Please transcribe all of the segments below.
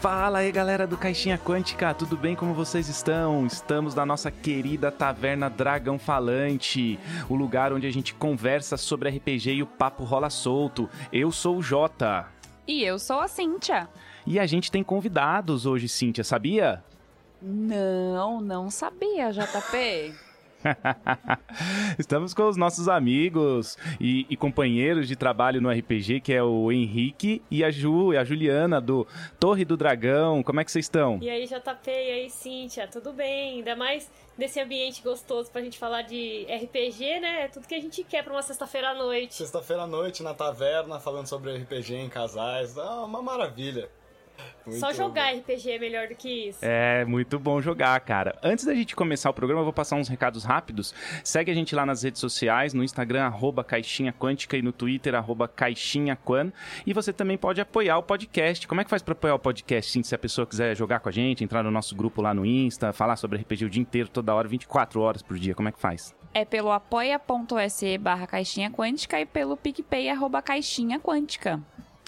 Fala aí galera do Caixinha Quântica, tudo bem como vocês estão? Estamos na nossa querida taverna Dragão Falante, o lugar onde a gente conversa sobre RPG e o papo rola solto. Eu sou o Jota. E eu sou a Cíntia. E a gente tem convidados hoje, Cíntia, sabia? Não, não sabia, JP. Estamos com os nossos amigos e, e, companheiros de trabalho no RPG, que é o Henrique e a Ju, a Juliana, do Torre do Dragão. Como é que vocês estão? E aí, JP, e aí, Cíntia, tudo bem? Ainda mais nesse ambiente gostoso pra gente falar de RPG, né? É tudo que a gente quer pra uma sexta-feira à noite. Sexta-feira à noite na taverna, falando sobre RPG em casais. É uma maravilha. Muito Só jogar bom. RPG é melhor do que isso. É, muito bom jogar, cara. Antes da gente começar o programa, eu vou passar uns recados rápidos. Segue a gente lá nas redes sociais, no Instagram, arroba Caixinha Quântica e no Twitter, arroba Caixinha Quan. E você também pode apoiar o podcast. Como é que faz pra apoiar o podcast? Sim, se a pessoa quiser jogar com a gente, entrar no nosso grupo lá no Insta, falar sobre RPG o dia inteiro, toda hora, 24 horas por dia, como é que faz? É pelo apoia.se barra Caixinha Quântica e pelo PicPay arroba Caixinha Quântica.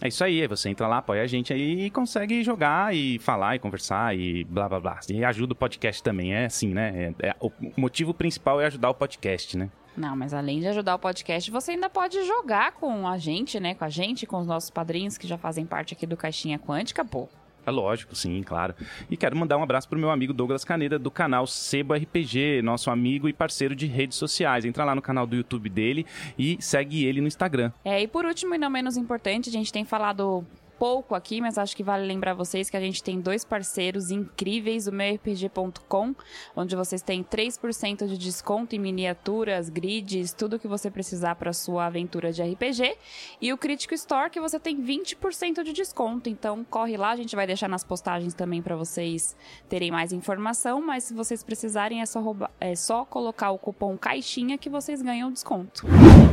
É isso aí, você entra lá, apoia a gente aí e consegue jogar e falar e conversar e blá blá blá. E ajuda o podcast também, é assim, né? É, é, o motivo principal é ajudar o podcast, né? Não, mas além de ajudar o podcast, você ainda pode jogar com a gente, né? Com a gente, com os nossos padrinhos que já fazem parte aqui do Caixinha Quântica, pô. É lógico, sim, claro. E quero mandar um abraço pro meu amigo Douglas Caneda, do canal Sebo RPG, nosso amigo e parceiro de redes sociais. Entra lá no canal do YouTube dele e segue ele no Instagram. É, e por último e não menos importante, a gente tem falado pouco aqui, mas acho que vale lembrar vocês que a gente tem dois parceiros incríveis, o meurpg.com, onde vocês têm 3% de desconto em miniaturas, grids, tudo que você precisar para sua aventura de RPG, e o Crítico Store, que você tem 20% de desconto. Então corre lá, a gente vai deixar nas postagens também para vocês terem mais informação, mas se vocês precisarem é só, é só colocar o cupom caixinha que vocês ganham desconto.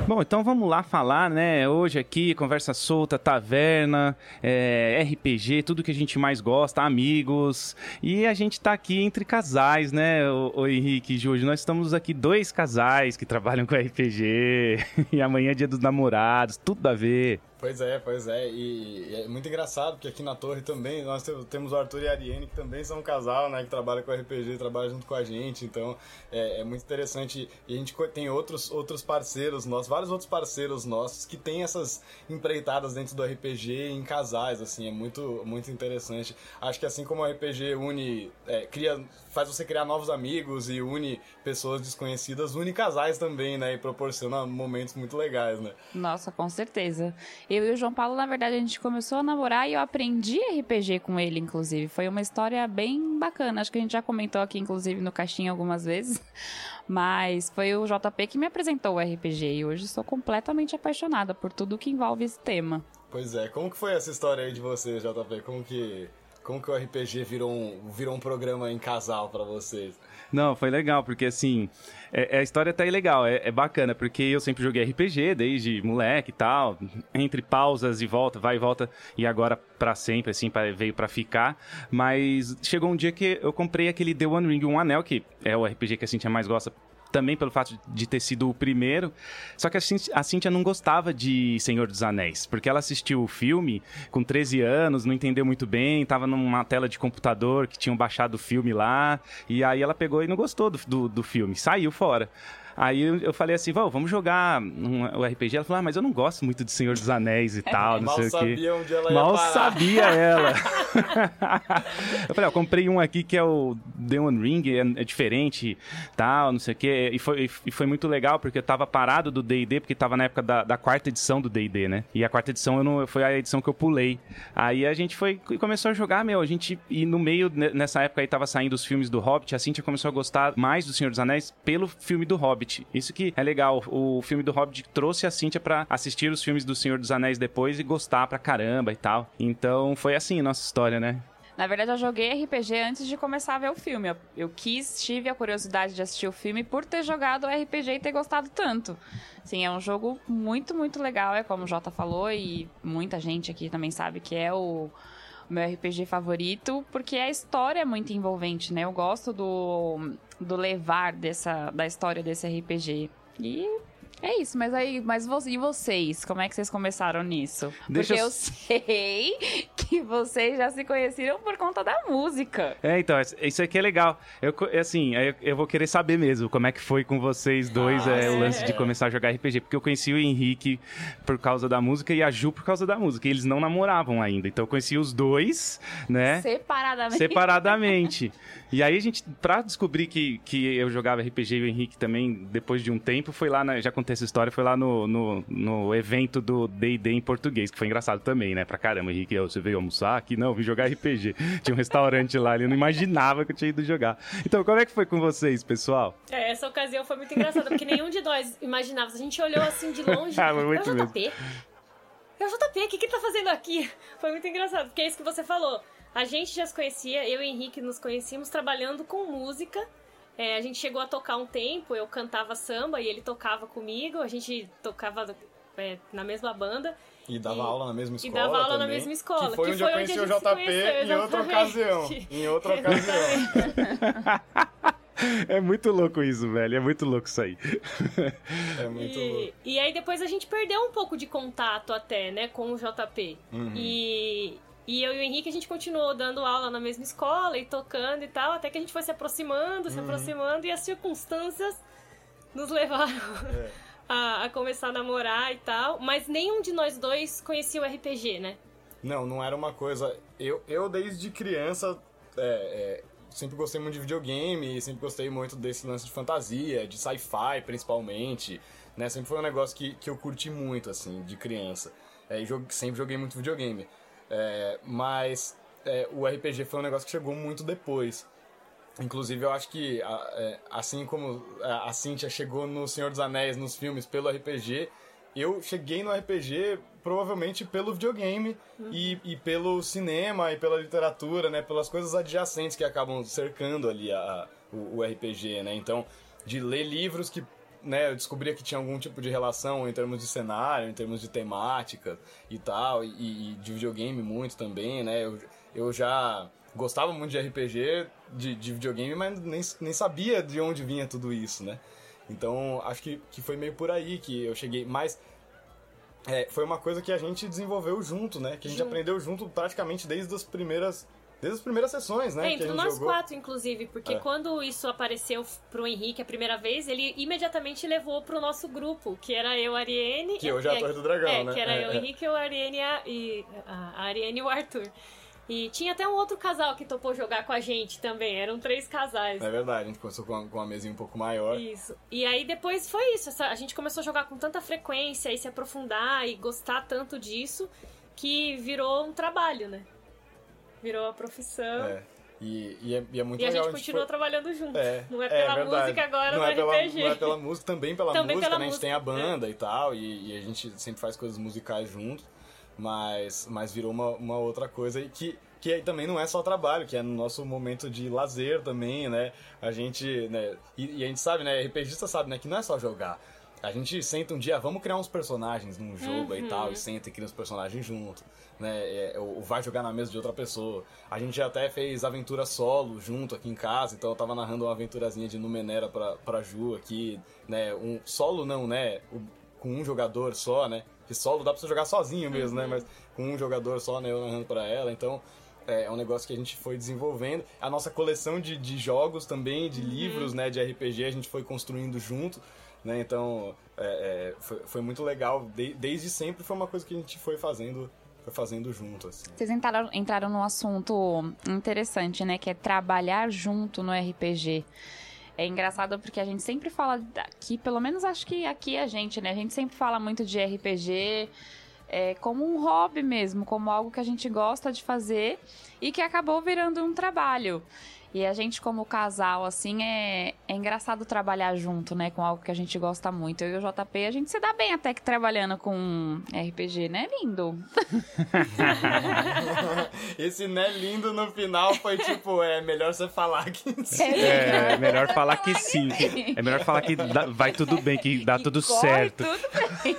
Bom, então vamos lá falar, né? Hoje aqui, conversa solta, taverna, é, RPG, tudo que a gente mais gosta, amigos. E a gente tá aqui entre casais, né, o, o Henrique e Hoje Nós estamos aqui dois casais que trabalham com RPG. e amanhã é dia dos namorados, tudo a ver. Pois é, pois é. E, é muito engraçado, porque aqui na torre também nós temos o Arthur e a Ariane, que também são um casal, né? Que trabalha com RPG, trabalha junto com a gente. Então é, é, muito interessante. E a gente tem outros, outros parceiros nossos, vários outros parceiros nossos que têm essas empreitadas dentro do RPG em casais, assim. É muito, muito interessante. Acho que assim como o RPG une, é, cria, faz você criar novos amigos e une pessoas desconhecidas, une casais também, né? E proporciona momentos muito legais, né? Nossa, com certeza. Eu e o João Paulo, na verdade, a gente começou a namorar e eu aprendi RPG com ele, inclusive. Foi uma história bem bacana. Acho que a gente já comentou aqui, inclusive, no caixinha algumas vezes. Mas foi o JP que me apresentou o RPG e hoje sou completamente apaixonada por tudo que envolve esse tema. Pois é, como que foi essa história aí de você, JP? Como que como que o RPG virou um, virou um programa em casal para vocês? Não, foi legal, porque assim, é, é a história tá aí legal, é, é, bacana, porque eu sempre joguei RPG desde moleque e tal, entre pausas e volta, vai e volta, e agora para sempre, assim, pra, veio para ficar. Mas chegou um dia que eu comprei aquele The One Ring, um anel, que é o RPG que a Cintia mais gosta também pelo fato de ter sido o primeiro. Só que a Cíntia não gostava de Senhor dos Anéis, porque ela assistiu o filme com 13 anos, não entendeu muito bem, estava numa tela de computador que tinham baixado o filme lá, e aí ela pegou e não gostou do, do, do filme, saiu fora. Aí eu falei assim, vamos jogar um, o RPG. Ela falou, ah, mas eu não gosto muito de Senhor dos Anéis e tal, não sei o quê. Sabia onde ela Mal sabia ela. eu falei, ó, comprei um aqui que é o Demon Ring, é, é diferente, tal, não sei o quê. E foi, e foi muito legal, porque eu tava parado do D&D, porque tava na época da, da quarta edição do D&D, né? E a quarta edição eu não, foi a edição que eu pulei. Aí a gente foi e começou a jogar, meu, a gente... E no meio, nessa época aí, tava saindo os filmes do Hobbit, a Cintia começou a gostar mais do Senhor dos Anéis pelo filme do Hobbit. Hobbit. Isso que é legal. O filme do Hobbit trouxe a Cíntia para assistir os filmes do Senhor dos Anéis depois e gostar pra caramba e tal. Então foi assim a nossa história, né? Na verdade, eu joguei RPG antes de começar a ver o filme. Eu, eu, quis, tive a curiosidade de assistir o filme por ter jogado o RPG e ter gostado tanto. Sim, é um jogo muito, muito legal, é como o Jota falou, e muita gente aqui também sabe que é o meu RPG favorito, porque a história é muito envolvente, né? Eu gosto do, do levar dessa, da história desse RPG. E É isso, mas aí, mas e vocês? Como é que vocês começaram nisso? Deixa Porque eu- eu sei que vocês já se conheceram por conta da música. É, então, isso aqui é legal. Eu, co- assim, eu, eu vou querer saber mesmo como é que foi com vocês dois Ah, é, o é. lance de começar a jogar RPG. Porque eu conheci o Henrique por causa da música e a Ju por causa da música. E eles não namoravam ainda. Então eu conheci os dois, né? Separadamente. Separadamente. E aí a gente, pra descobrir que, que eu jogava RPG e o Henrique também, depois de um tempo, foi lá, na, já contei essa história, foi lá no, no, no evento do D&D em português, que foi engraçado também, né? Pra caramba, Henrique, "Ô, você veio almoçar aqui? Não, eu vim jogar RPG. Tinha um restaurante lá, ele não imaginava que eu tinha ido jogar. Então, como é que foi com vocês, pessoal? É, essa ocasião foi muito engraçada, porque nenhum de nós imaginava. A gente olhou assim de longe. Ah, foi muito é o JP? É o JP, o que, que tá fazendo aqui? Foi muito engraçado, porque é isso que você falou. A gente já se conhecia, eu e o Henrique nos conhecíamos trabalhando com música. É, a gente chegou a tocar um tempo, eu cantava samba e ele tocava comigo, a gente tocava é, na mesma banda. E dava E- aula na mesma e escola. dava aula na também, mesma escola, Que foi que onde foi eu onde conheci a o JP conheceu, em outra ocasião. Em outra ocasião. É muito louco isso, velho. É muito louco isso aí. É muito E, louco. e aí depois a gente perdeu um pouco de contato até, né, com o JP. Uhum. E, e eu e o Henrique, a gente continuou dando aula na mesma escola e tocando e tal, até que a gente foi se aproximando, Uhum. se aproximando, e as circunstâncias nos levaram É. a, a começar a namorar e tal. Mas nenhum de nós dois conhecia o RPG, né? Não, não era uma coisa. Eu, eu desde criança, é, é, sempre gostei muito de videogame, sempre gostei muito desse lance de fantasia, de sci-fi principalmente. Né? Sempre foi um negócio que, que eu curti muito, assim, de criança. É, e jo- sempre joguei muito videogame. É, mas é, o RPG foi um negócio que chegou muito depois. Inclusive, eu acho que, a- é, assim como a a Cynthia chegou no Senhor dos Anéis, nos filmes, pelo RPG, eu cheguei no RPG provavelmente pelo videogame e, e pelo cinema e pela literatura, né? Pelas coisas adjacentes que acabam cercando ali a, o, o RPG, né? Então, de ler livros que né, eu descobria que tinha algum tipo de relação em termos de cenário, em termos de temática e tal, e, e de videogame muito também, né? Eu, eu já gostava muito de RPG, de, de videogame, mas nem, nem sabia de onde vinha tudo isso, né? Então, acho que, que foi meio por aí que eu cheguei. Mas é, foi uma coisa que a gente desenvolveu junto, né? Que a gente Junto. aprendeu junto praticamente desde as primeiras, desde as primeiras sessões, né? É, a entre nós jogou. quatro, inclusive, porque É. quando isso apareceu pro Henrique a primeira vez, ele imediatamente levou pro nosso grupo, que era eu, a Ariane. Que hoje é a e- Torre do Dragão, é, né? que era É, eu, o é. Henrique, o Ariane e a, e a a Ariane e o Arthur. E tinha até um outro casal que topou jogar com a gente também, eram três casais. É verdade, a gente começou com uma, com uma mesinha um pouco maior. Isso. E aí depois foi isso. essa- a gente começou a jogar com tanta frequência e se aprofundar e gostar tanto disso que virou um trabalho, né? Virou a profissão. É. E, e é, e é muito E a legal. gente continua foi- trabalhando junto. É, não é pela verdade. música agora não no é pela, RPG. Não é pela música, também pela Também música, pela né? A gente tem a música, é. banda e tal, e, e a gente sempre faz coisas musicais junto, mas, mas virou uma, uma outra coisa e que, que aí também não é só trabalho, que é no nosso momento de lazer também, né? A gente, né? E, e a gente sabe, né? RPGista sabe, né? Que não é só jogar. A gente senta um dia, vamos criar uns personagens num jogo Uhum. e tal, e senta e cria os personagens junto, né? É, ou vai jogar na mesa de outra pessoa. A gente já até fez aventura solo junto aqui em casa, então eu tava narrando uma aventurazinha de Numenera pra, pra Ju aqui, né? Um solo não, né? O- com um jogador só, né? Que solo dá pra você jogar sozinho mesmo, né? Mas com um jogador só, né? Eu narrando pra ela, então é é um negócio que a gente foi desenvolvendo. A nossa coleção de, de jogos também, de livros, né, de RPG, a gente foi construindo junto, né? Então, é, é, foi, foi muito legal. De- desde sempre foi uma coisa que a gente foi fazendo, fazendo junto, assim. Vocês entraram, entraram num assunto interessante, né? Que é trabalhar junto no RPG. É engraçado porque a gente sempre fala aqui, pelo menos acho que aqui a gente, né? A gente sempre fala muito de RPG é, como um hobby mesmo, como algo que a gente gosta de fazer e que acabou virando um trabalho. E a gente, como casal, assim, é, é engraçado trabalhar junto, né? Com algo que a gente gosta muito. Eu e o JP, a gente se dá bem até que trabalhando com RPG, né, lindo? Esse né lindo no final foi tipo, é melhor você falar que É, é melhor falar que sim. É melhor falar que dá- vai tudo bem, que dá E tudo corre certo. tudo bem.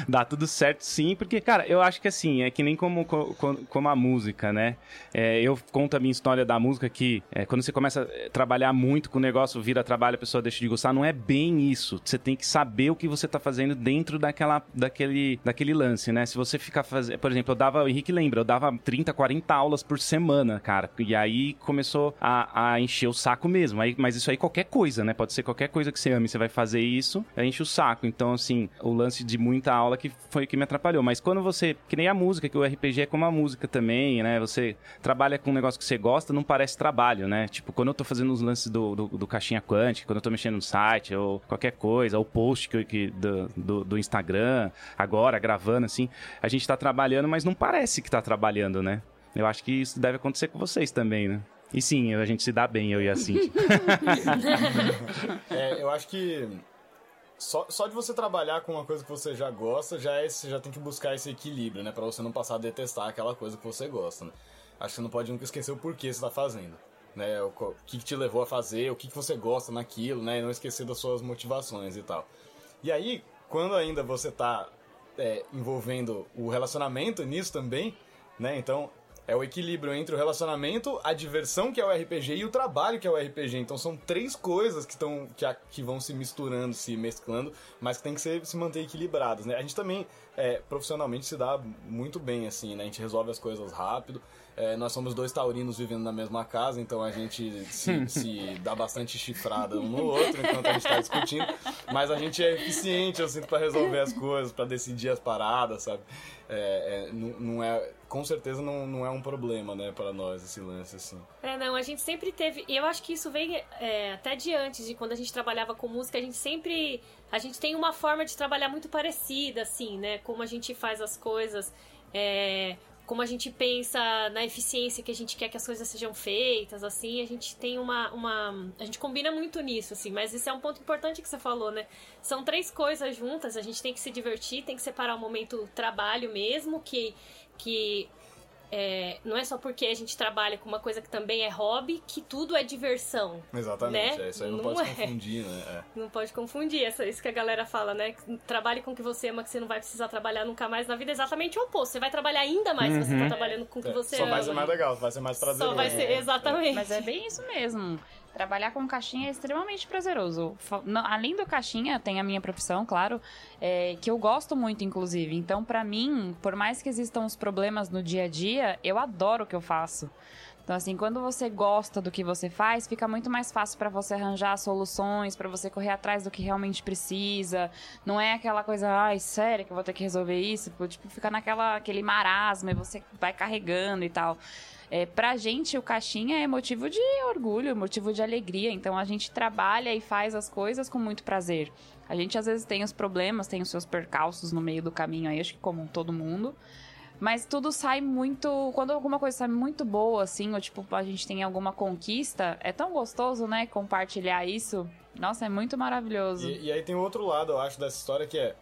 dá tudo certo sim, porque, cara, eu acho que assim, é que nem como, como, como a música, né? É, eu conto a minha história da música que é, quando você começa a trabalhar muito com o negócio, vira trabalho, a pessoa deixa de gostar, não é bem isso. Você tem que saber o que você tá fazendo dentro daquela, daquele, daquele lance, né? Se você ficar fazendo. Por exemplo, eu dava, o Henrique lembra, eu dava 30, 40 aulas por semana, cara. E aí começou a, a encher o saco mesmo. Aí, mas isso aí qualquer coisa, né? Pode ser qualquer coisa que você ame, você vai fazer isso, enche o saco. Então, assim, o lance de muita aula que foi o que me atrapalhou. Mas quando você. Que nem a música, que o RPG é como a música também, né? Você trabalha com um negócio que você gosta, não parece trabalho, né? Tipo, quando eu tô fazendo os lances do, do, do caixinha quântica, quando eu tô mexendo no site, ou qualquer coisa, ou post que, que do, do, do, Instagram, agora, gravando, assim, a gente tá trabalhando, mas não parece que tá trabalhando, né? Eu acho que isso deve acontecer com vocês também, né? E sim, a gente se dá bem, eu e a Cintia. é, eu acho que só, só de você trabalhar com uma coisa que você já gosta, já é, você já tem que buscar esse equilíbrio, né? Pra você não passar a detestar aquela coisa que você gosta, né? Acho que você não pode nunca esquecer o porquê você tá fazendo. Né, o, que te levou a fazer, o que, que você gosta naquilo, né? E não esquecer das suas motivações e tal. E aí, quando ainda você tá é, envolvendo o relacionamento nisso também, né? Então, é o equilíbrio entre o relacionamento, a diversão que é o RPG e o trabalho que é o RPG. Então são três coisas que, estão que, que vão se misturando, se mesclando, mas que tem que ser, se manter equilibradas, né? A gente também, é, profissionalmente, se dá muito bem, assim, né? A gente resolve as coisas rápido. É, nós somos dois taurinos vivendo na mesma casa, então a gente se, se dá bastante chifrada um no outro enquanto a gente está discutindo. Mas a gente é eficiente, eu sinto, para resolver as coisas, para decidir as paradas, sabe? É, é, não, não, é, com certeza não, não é um problema, né, para nós esse lance assim. É, não, a gente sempre teve, e eu acho que isso vem é, até de antes, de quando a gente trabalhava com música, a gente sempre, a gente tem uma forma de trabalhar muito parecida, assim, né, como a gente faz as coisas. É, como a gente pensa na eficiência que a gente quer que as coisas sejam feitas, assim, a gente tem uma, uma. A gente combina muito nisso, assim, mas esse é um ponto importante que você falou, né? São três coisas juntas, a gente tem que se divertir, tem que separar o momento trabalho mesmo, que, que é, não é só porque a gente trabalha com uma coisa que também é hobby que tudo é diversão. Exatamente, né? é, isso aí não, não pode é. confundir, né? É. Não pode confundir, é isso que a galera fala, né? Trabalhe com o que você ama, que você não vai precisar trabalhar nunca mais na vida. Exatamente o oposto. Você vai trabalhar ainda mais uhum. se você tá uhum. trabalhando com o que é, você só ama. Só vai ser mais legal, vai ser mais prazeroso. Só vai ser, exatamente. Mas é bem isso mesmo. Trabalhar com caixinha é extremamente prazeroso. Além do caixinha, tem a minha profissão, claro, é, que eu gosto muito, inclusive. Então, para mim, por mais que existam os problemas no dia a dia, eu adoro o que eu faço. Então, assim, quando você gosta do que você faz, fica muito mais fácil para você arranjar soluções, para você correr atrás do que realmente precisa. Não é aquela coisa, ai, sério que eu vou ter que resolver isso? Tipo, fica naquela aquele marasmo e você vai carregando e tal. É, pra gente, o caixinha é motivo de orgulho, motivo de alegria. Então a gente trabalha e faz as coisas com muito prazer. A gente às vezes tem os problemas, tem os seus percalços no meio do caminho aí, acho que como todo mundo. Mas tudo sai muito. Quando alguma coisa sai muito boa, assim, ou tipo, a gente tem alguma conquista, é tão gostoso, né? Compartilhar isso. Nossa, é muito maravilhoso. E, e aí tem outro lado, eu acho, dessa história que é.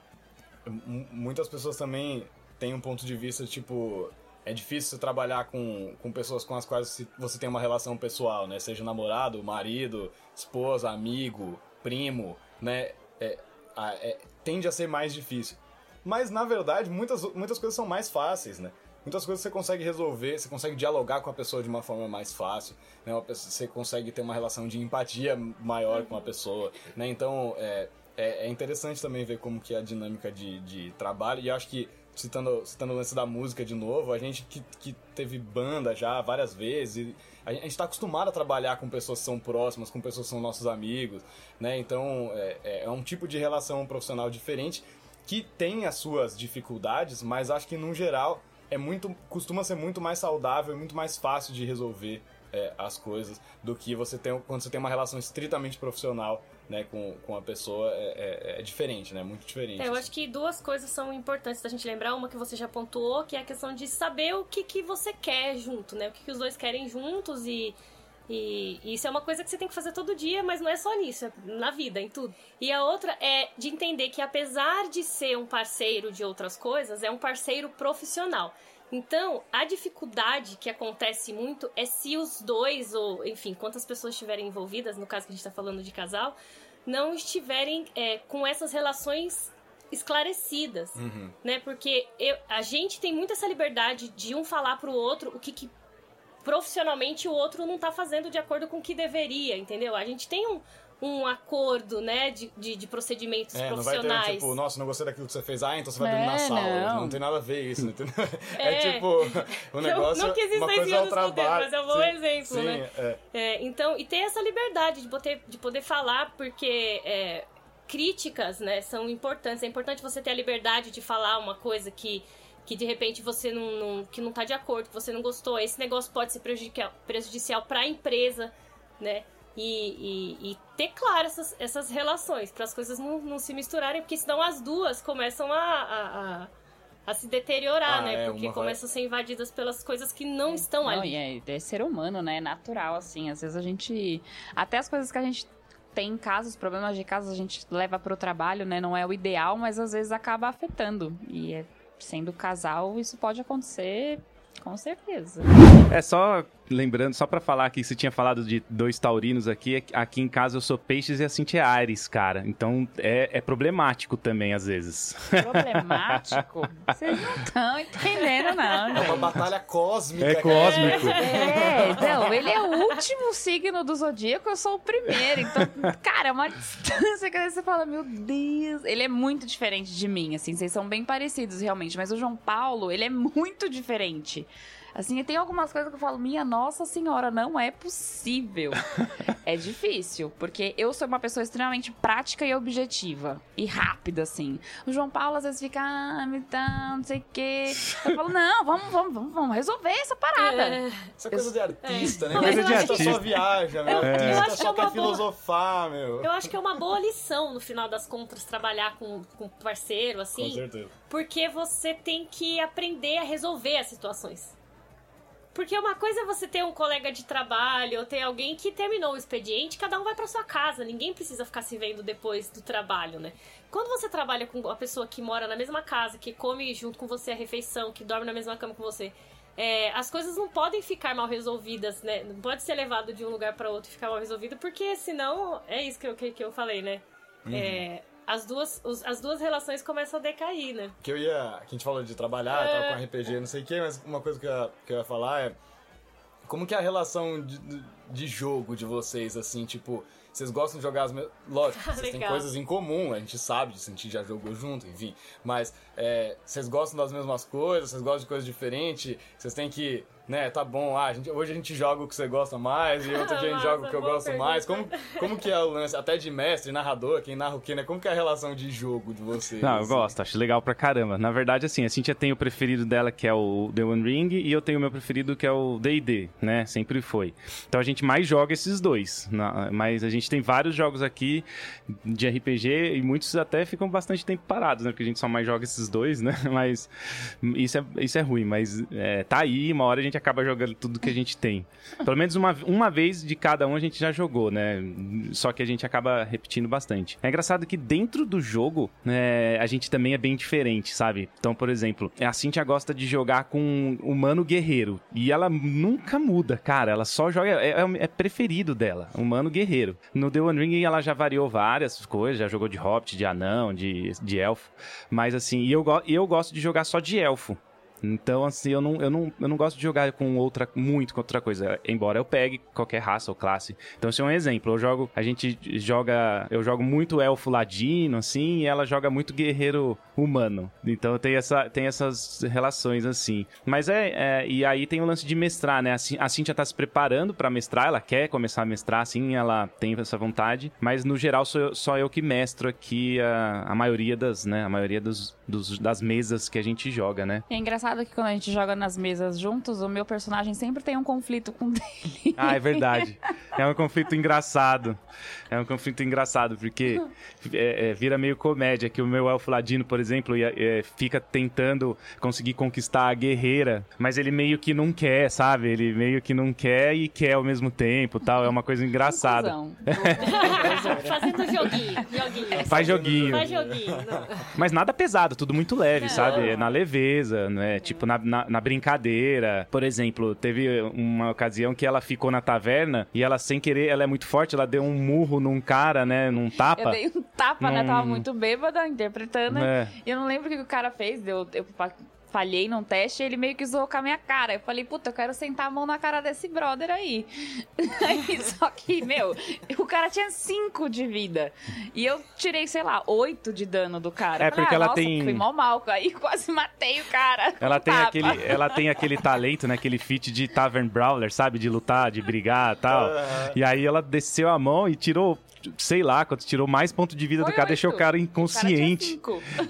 Muitas pessoas também têm um ponto de vista, tipo, é difícil trabalhar com, com pessoas com as quais você tem uma relação pessoal, né? Seja namorado, marido, esposa, amigo, primo, né? É, é, tende a ser mais difícil. Mas, na verdade, muitas, muitas coisas são mais fáceis, né? Muitas coisas você consegue resolver, você consegue dialogar com a pessoa de uma forma mais fácil, né? Você consegue ter uma relação de empatia maior com a pessoa, né? Então, é, é, é interessante também ver como que é a dinâmica de, de trabalho. E acho que citando, citando o lance da música de novo, a gente que, que teve banda já várias vezes, a gente está acostumado a trabalhar com pessoas que são próximas, com pessoas que são nossos amigos, né? Então é, é, é um tipo de relação profissional diferente que tem as suas dificuldades, mas acho que no geral é muito costuma ser muito mais saudável, muito mais fácil de resolver é, as coisas do que você tem quando você tem uma relação estritamente profissional né, com, com a pessoa é, é, é diferente, né? Muito diferente. É, eu assim. acho que duas coisas são importantes da gente lembrar. Uma que você já pontuou, que é a questão de saber o que, que você quer junto, né? O que, que os dois querem juntos e, e, e isso é uma coisa que você tem que fazer todo dia, mas não é só nisso, é na vida, em tudo. E a outra é de entender que apesar de ser um parceiro de outras coisas, é um parceiro profissional. Então, a dificuldade que acontece muito é se os dois, ou enfim, quantas pessoas estiverem envolvidas, no caso que a gente está falando de casal, não estiverem é, com essas relações esclarecidas, Uhum. né? Porque eu- a gente tem muito essa liberdade de um falar pro outro o que, que profissionalmente o outro não tá fazendo de acordo com o que deveria, entendeu? A gente tem um, um acordo, né, de, de, de procedimentos É, não vai ter, profissionais. tipo, nossa, não gostei daquilo que você fez, ah, então você vai É, dormir na sala. não. Não. tem nada a ver isso, entendeu? É, É. tipo, o negócio, não que exista uma esse coisa é o outros contextos, trabalho. mas é um bom Sim, exemplo, sim, né? é. É, então, e ter essa liberdade de poder, de poder falar, porque é, críticas, né, são importantes. É importante você ter a liberdade de falar uma coisa que, que de repente você não, não- que não tá de acordo, que você não gostou. Esse negócio pode ser prejudicial, prejudicial para a empresa, né? E, e- e ter claro essas, essas relações, para as coisas não, não se misturarem, porque senão as duas começam a, a, a- a se deteriorar, Ah, né? é, porque uma vai- começam a ser invadidas pelas coisas que não estão Não, ali. e é, é ser humano, né? É natural, assim. Às vezes a gente. Até as coisas que a gente tem em casa, os problemas de casa, a gente leva pro trabalho, né? Não é o ideal, mas às vezes acaba afetando. E é- sendo casal, isso pode acontecer com certeza. É só lembrando, só pra falar que você tinha falado de dois taurinos aqui, é aqui em casa eu sou peixes e a Cintia é Ares, cara. Então é, é problemático também às vezes. Problemático. Vocês não estão entendendo, não, É uma gente. batalha cósmica. É cara. cósmico. É, então, ele é o último signo do zodíaco, eu sou o primeiro. Então, cara, é uma distância que você fala, meu Deus. Ele é muito diferente de mim, assim, vocês são bem parecidos realmente. Mas o João Paulo, ele é muito diferente. Assim, tem algumas coisas que eu falo, minha nossa senhora, não é possível. é difícil, porque eu sou uma pessoa extremamente prática e objetiva. E rápida, assim. O João Paulo às vezes fica, ah, me dá, não sei o quê. Eu falo, não, vamos, vamos, vamos, vamos resolver essa parada. É. É coisa de artista, né? Não, O mas eu artista acho que- só viaja, meu. O eu artista acho que só é quer uma boa- filosofar, meu. Eu acho que é uma boa lição, no final das contas, trabalhar com, com parceiro, Com assim. certeza. Porque você tem que aprender a resolver as situações. Porque uma coisa é você ter um colega de trabalho ou ter alguém que terminou o expediente, cada um vai pra sua casa, ninguém precisa ficar se vendo depois do trabalho, né? Quando você trabalha com uma pessoa que mora na mesma casa, que come junto com você a refeição, que dorme na mesma cama com você, é, as coisas não podem ficar mal resolvidas, né? Não pode ser levado de um lugar pra outro e ficar mal resolvido, porque senão é isso que eu, que, que eu falei, né? É, as, duas, os- as duas relações começam a decair, né? que eu ia. Que a gente falou de trabalhar, É. tava com RPG, não sei o quê, mas uma coisa que eu, ia, que eu ia falar é. Como que é a relação de, de- jogo de vocês, assim, tipo. Vocês gostam de jogar as mesmas. Lógico, vocês têm coisas em comum, a gente sabe disso, a gente já jogou junto, enfim. Mas é, vocês gostam das mesmas coisas, vocês gostam de coisas diferentes, vocês têm que. Né, tá bom, ah, a gente- hoje a gente joga o que você gosta mais e outro dia a gente joga o que eu gosto boa mais. pergunta. Como, como que é o lance, até de mestre, narrador, quem narra o quê, né? Como que é a relação de jogo de vocês? Não, eu assim? gosto, acho legal pra caramba. Na verdade, assim, a Cintia tem o preferido dela, que é o The One Ring, e eu tenho o meu preferido, que é o D&D, né? Sempre foi. Então a gente mais joga esses dois. na- Mas a gente tem vários jogos aqui de RPG, e muitos até ficam bastante tempo parados, né? Porque a gente só mais joga esses dois, né? Mas isso é, isso é ruim, mas é, tá aí, uma hora a gente acaba jogando tudo que a gente tem. Pelo menos uma, uma vez de cada um a gente já jogou, né? Só que a gente acaba repetindo bastante. É engraçado que dentro do jogo, né, a gente também é bem diferente, sabe? Então, por exemplo, a Cintia gosta de jogar com um humano guerreiro. E ela nunca muda, cara. Ela só joga. É, é, é preferido dela, humano guerreiro. No The One Ring ela já variou várias coisas, já jogou de hobbit, de anão, de, de elfo. Mas assim, eu, eu gosto de jogar só de elfo. Então, assim, eu não, eu, não, eu não gosto de jogar com outra, muito com outra coisa. Embora eu pegue qualquer raça ou classe. Então, esse é um exemplo. Eu jogo, a gente joga, eu jogo muito elfo ladino, assim, e ela joga muito guerreiro humano. Então, tem, essa, tem essas relações, assim. Mas é, é- e aí tem o lance de mestrar, né? A Cin- a Cintia tá se preparando pra mestrar, ela quer começar a mestrar, assim, ela tem essa vontade. Mas, no geral, sou eu- só eu que mestro aqui a, a maioria das, né? A maioria dos, dos- das mesas que a gente joga, né? É engraçado que quando a gente joga nas mesas juntos, o meu personagem sempre tem um conflito com o dele. Ah, é verdade. É um conflito engraçado. É um conflito engraçado, porque é, é, vira meio comédia, que o meu elfo ladino, por exemplo, é, fica tentando conseguir conquistar a guerreira, mas ele meio que não quer, sabe? Ele meio que não quer e quer ao mesmo tempo tal. É uma coisa engraçada. Fazendo joguinho, joguinho. Faz joguinho. Faz joguinho. Mas nada pesado, tudo muito leve, Não. sabe? É na leveza, né? Tipo, na, na, na brincadeira. Por exemplo, teve uma ocasião que ela ficou na taverna e ela sem querer, ela é muito forte, ela deu um murro num cara, né? Num tapa. Eu dei um tapa, né? Num- Tava muito bêbada, interpretando. É. E eu não lembro o que o cara fez. Eu, eu falhei num teste e ele meio que zoou com a minha cara. Eu falei, puta, eu quero sentar a mão na cara desse brother aí. aí só que, meu, o cara tinha 5 de vida. E eu tirei, sei lá, 8 de dano do cara. É, falei, porque ah, ela nossa, tem- Fui mal mal. Aí quase matei o cara. Ela tem, tapa. aquele, ela tem aquele talento, né? Aquele feat de Tavern Brawler, sabe? De lutar, de brigar e tal. E aí ela desceu a mão e tirou, sei lá, quanto tirou mais ponto de vida Foi do cara, deixou o cara O cara inconsciente.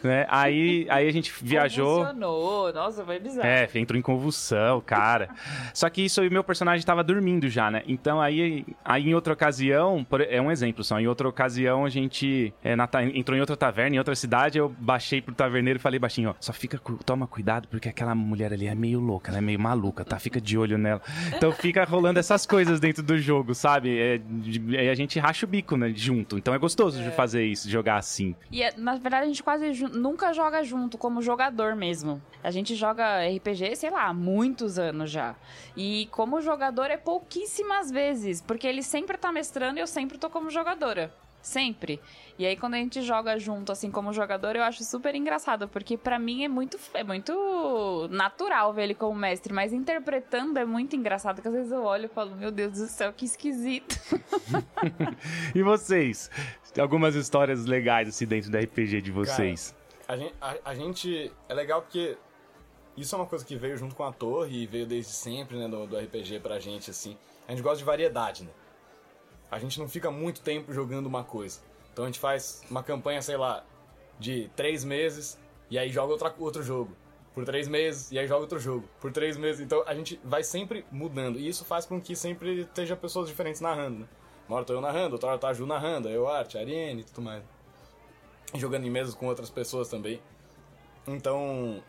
né? Aí, aí a gente viajou. Funcionou. Nossa, foi bizarro. É, entrou em convulsão, cara. Só que isso aí, meu personagem tava dormindo já, né? Então aí, aí em outra ocasião, por- é um exemplo só, em outra ocasião a gente é, na entrou em outra taverna, em outra cidade, eu baixei pro taverneiro e falei baixinho, ó, só fica, toma cuidado porque aquela mulher ali é meio louca, ela é meio maluca, tá? Fica de olho nela. Então fica rolando essas coisas dentro do jogo, sabe? É, de- aí a gente racha o bico, né, junto. Então é gostoso de fazer isso, de jogar assim. E é, na verdade a gente quase nunca joga junto como jogador mesmo. A gente joga RPG, sei lá, há muitos anos já. E como jogador é pouquíssimas vezes, porque ele sempre tá mestrando e eu sempre tô como jogadora. Sempre. E aí quando a gente joga junto assim como jogador, eu acho super engraçado, porque pra mim é muito é muito natural ver ele como mestre, mas interpretando é muito engraçado, porque às vezes eu olho e falo, meu Deus do céu, que esquisito. E vocês? Algumas histórias legais assim dentro do RPG de vocês. A gente, a, a gente- É legal porque isso é uma coisa que veio junto com a torre e veio desde sempre, né, do, do RPG pra gente, assim. A gente gosta de variedade, né? A gente não fica muito tempo jogando uma coisa. Então a gente faz uma campanha, sei lá, de três meses e aí joga outra, outro jogo. Por três meses e aí joga outro jogo. Por três meses. Então a gente vai sempre mudando. E isso faz com que sempre esteja pessoas diferentes narrando, né? Uma hora tô eu narrando, outra hora tá a Ju narrando, eu, Arte, a Ariane e tudo mais jogando em mesas com outras pessoas também. Então,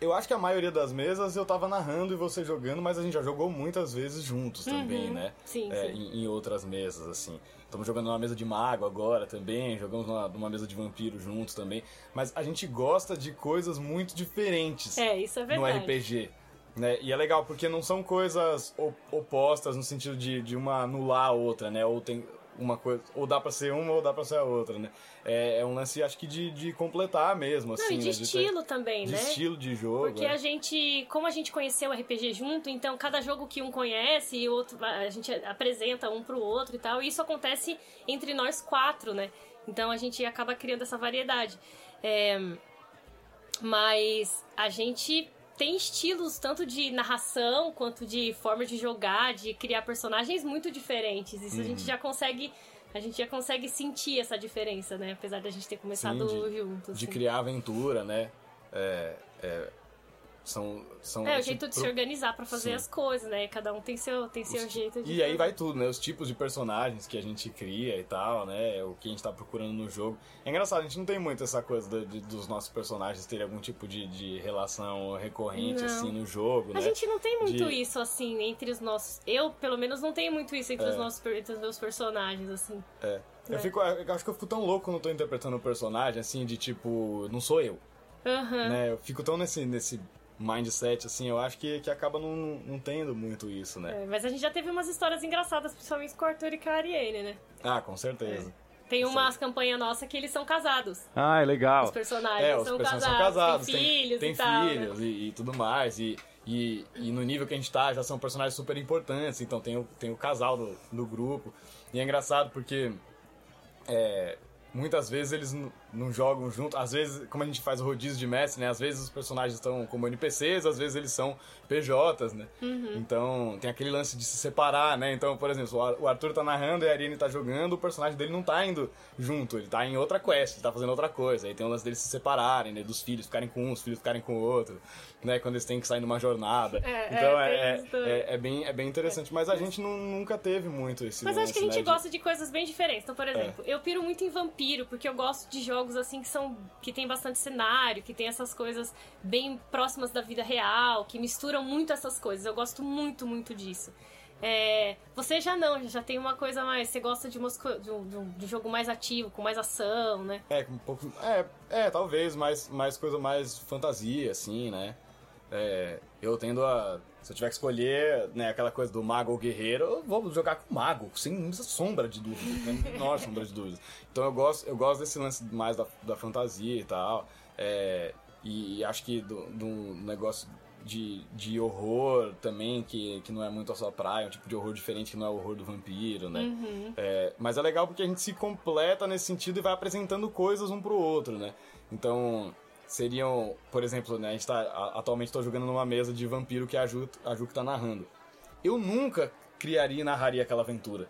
eu acho que a maioria das mesas eu tava narrando e você jogando, mas a gente já jogou muitas vezes juntos também, Uhum. né? Sim, É, sim. Em, em outras mesas, assim. Estamos jogando numa mesa de mago agora também, jogamos numa, numa mesa de vampiro juntos também. Mas a gente gosta de coisas muito diferentes É, isso é no verdade. RPG. Né? E é legal, porque não são coisas opostas no sentido de, de uma anular a outra, né? Ou tem uma coisa. Ou dá pra ser uma ou dá pra ser a outra, né? É, é um lance, acho que, de, de completar mesmo, assim. Não, e de né? estilo também, de né? estilo de jogo. Porque é. a gente, como a gente conheceu o RPG junto, então cada jogo que um conhece e outro a gente apresenta um pro outro e tal, e isso acontece entre nós quatro, né? Então a gente acaba criando essa variedade. É, mas a gente tem estilos tanto de narração quanto de forma de jogar, de criar personagens muito diferentes. Isso a gente já consegue. A gente já consegue sentir essa diferença, né? Apesar da gente ter começado Sim, de- junto. de assim. criar aventura, né? É, é, são, são É, o jeito de pro- se organizar pra fazer Sim. as coisas, né? Cada um tem seu, tem seu jeito de E aí vai tudo, né? Os tipos de personagens que a gente cria e tal, né? O que a gente tá procurando no jogo. É engraçado, a gente não tem muito essa coisa do- de- dos nossos personagens terem algum tipo de, de relação recorrente, Não. assim, no jogo, A né? gente não tem muito de- isso, assim, entre os nossos... Eu, pelo menos, não tenho muito isso entre, É. os, nossos, entre os meus personagens, assim. É. Eu, É. fico, eu acho que eu fico tão louco quando eu tô interpretando um personagem, assim, de tipo, não sou eu, Aham. né? Eu fico tão nesse, nesse mindset, assim, eu acho que, que acaba não, não tendo muito isso, né? É, mas a gente já teve umas histórias engraçadas, principalmente com o Arthur e com a Ariane, né? Ah, com certeza. Tem Isso umas campanhas nossas que eles são casados. Ah, é legal. Os personagens É, os são, personagens casados, são casados, têm filhos tem e tal. né? filhos e, e tudo mais. E, e, e no nível que a gente tá, já são personagens super importantes, então tem o, tem o casal do, do grupo. E é engraçado porque é, muitas vezes eles não jogam junto. Às vezes, como a gente faz o rodízio de mestre, né? Às vezes os personagens estão como NPCs, às vezes eles são PJs, né? Uhum. Então tem aquele lance de se separar, né? Então, por exemplo, o Ar- o Arthur tá narrando e a Ariane tá jogando, o personagem dele não tá indo junto, ele tá em outra quest, ele tá fazendo outra coisa. Aí tem o lance deles se separarem, né? Dos filhos ficarem com um, os filhos ficarem com o outro, né? Quando eles têm que sair numa jornada. É, então é, é, é, é bem, é bem interessante. Mas a gente nu- nunca teve muito esse Mas lance, acho que a gente né, de- gosta de coisas bem diferentes. Então, É. por exemplo, eu piro muito em vampiro, porque eu gosto de jogos assim que são. que tem bastante cenário, que tem essas coisas bem próximas da vida real, que misturam muito essas coisas. Eu gosto muito, muito disso. É, você já não, já tem uma coisa mais. Você gosta de, umas de, um, de um- jogo mais ativo, com mais ação, né? É, um pouco. É, é talvez mais, mais coisa mais fantasia, assim, né? É, eu tendo a, Se eu tiver que escolher né, aquela coisa do mago ou guerreiro, eu vou jogar com mago, sem sombra de dúvida. Né? Menor sombra de dúvida. Então eu gosto, eu gosto desse lance mais da, da fantasia e tal. É, e, acho que do, do negócio de, de horror também, que, que não é muito a sua praia, um tipo de horror diferente que não é o horror do vampiro, né? Uhum. É, mas é legal porque a gente se completa nesse sentido e vai apresentando coisas um pro outro, né? Então, seriam, por exemplo, né, a gente tá, atualmente estou jogando numa mesa de vampiro que a Ju, a Ju que tá narrando. Eu nunca criaria e narraria aquela aventura.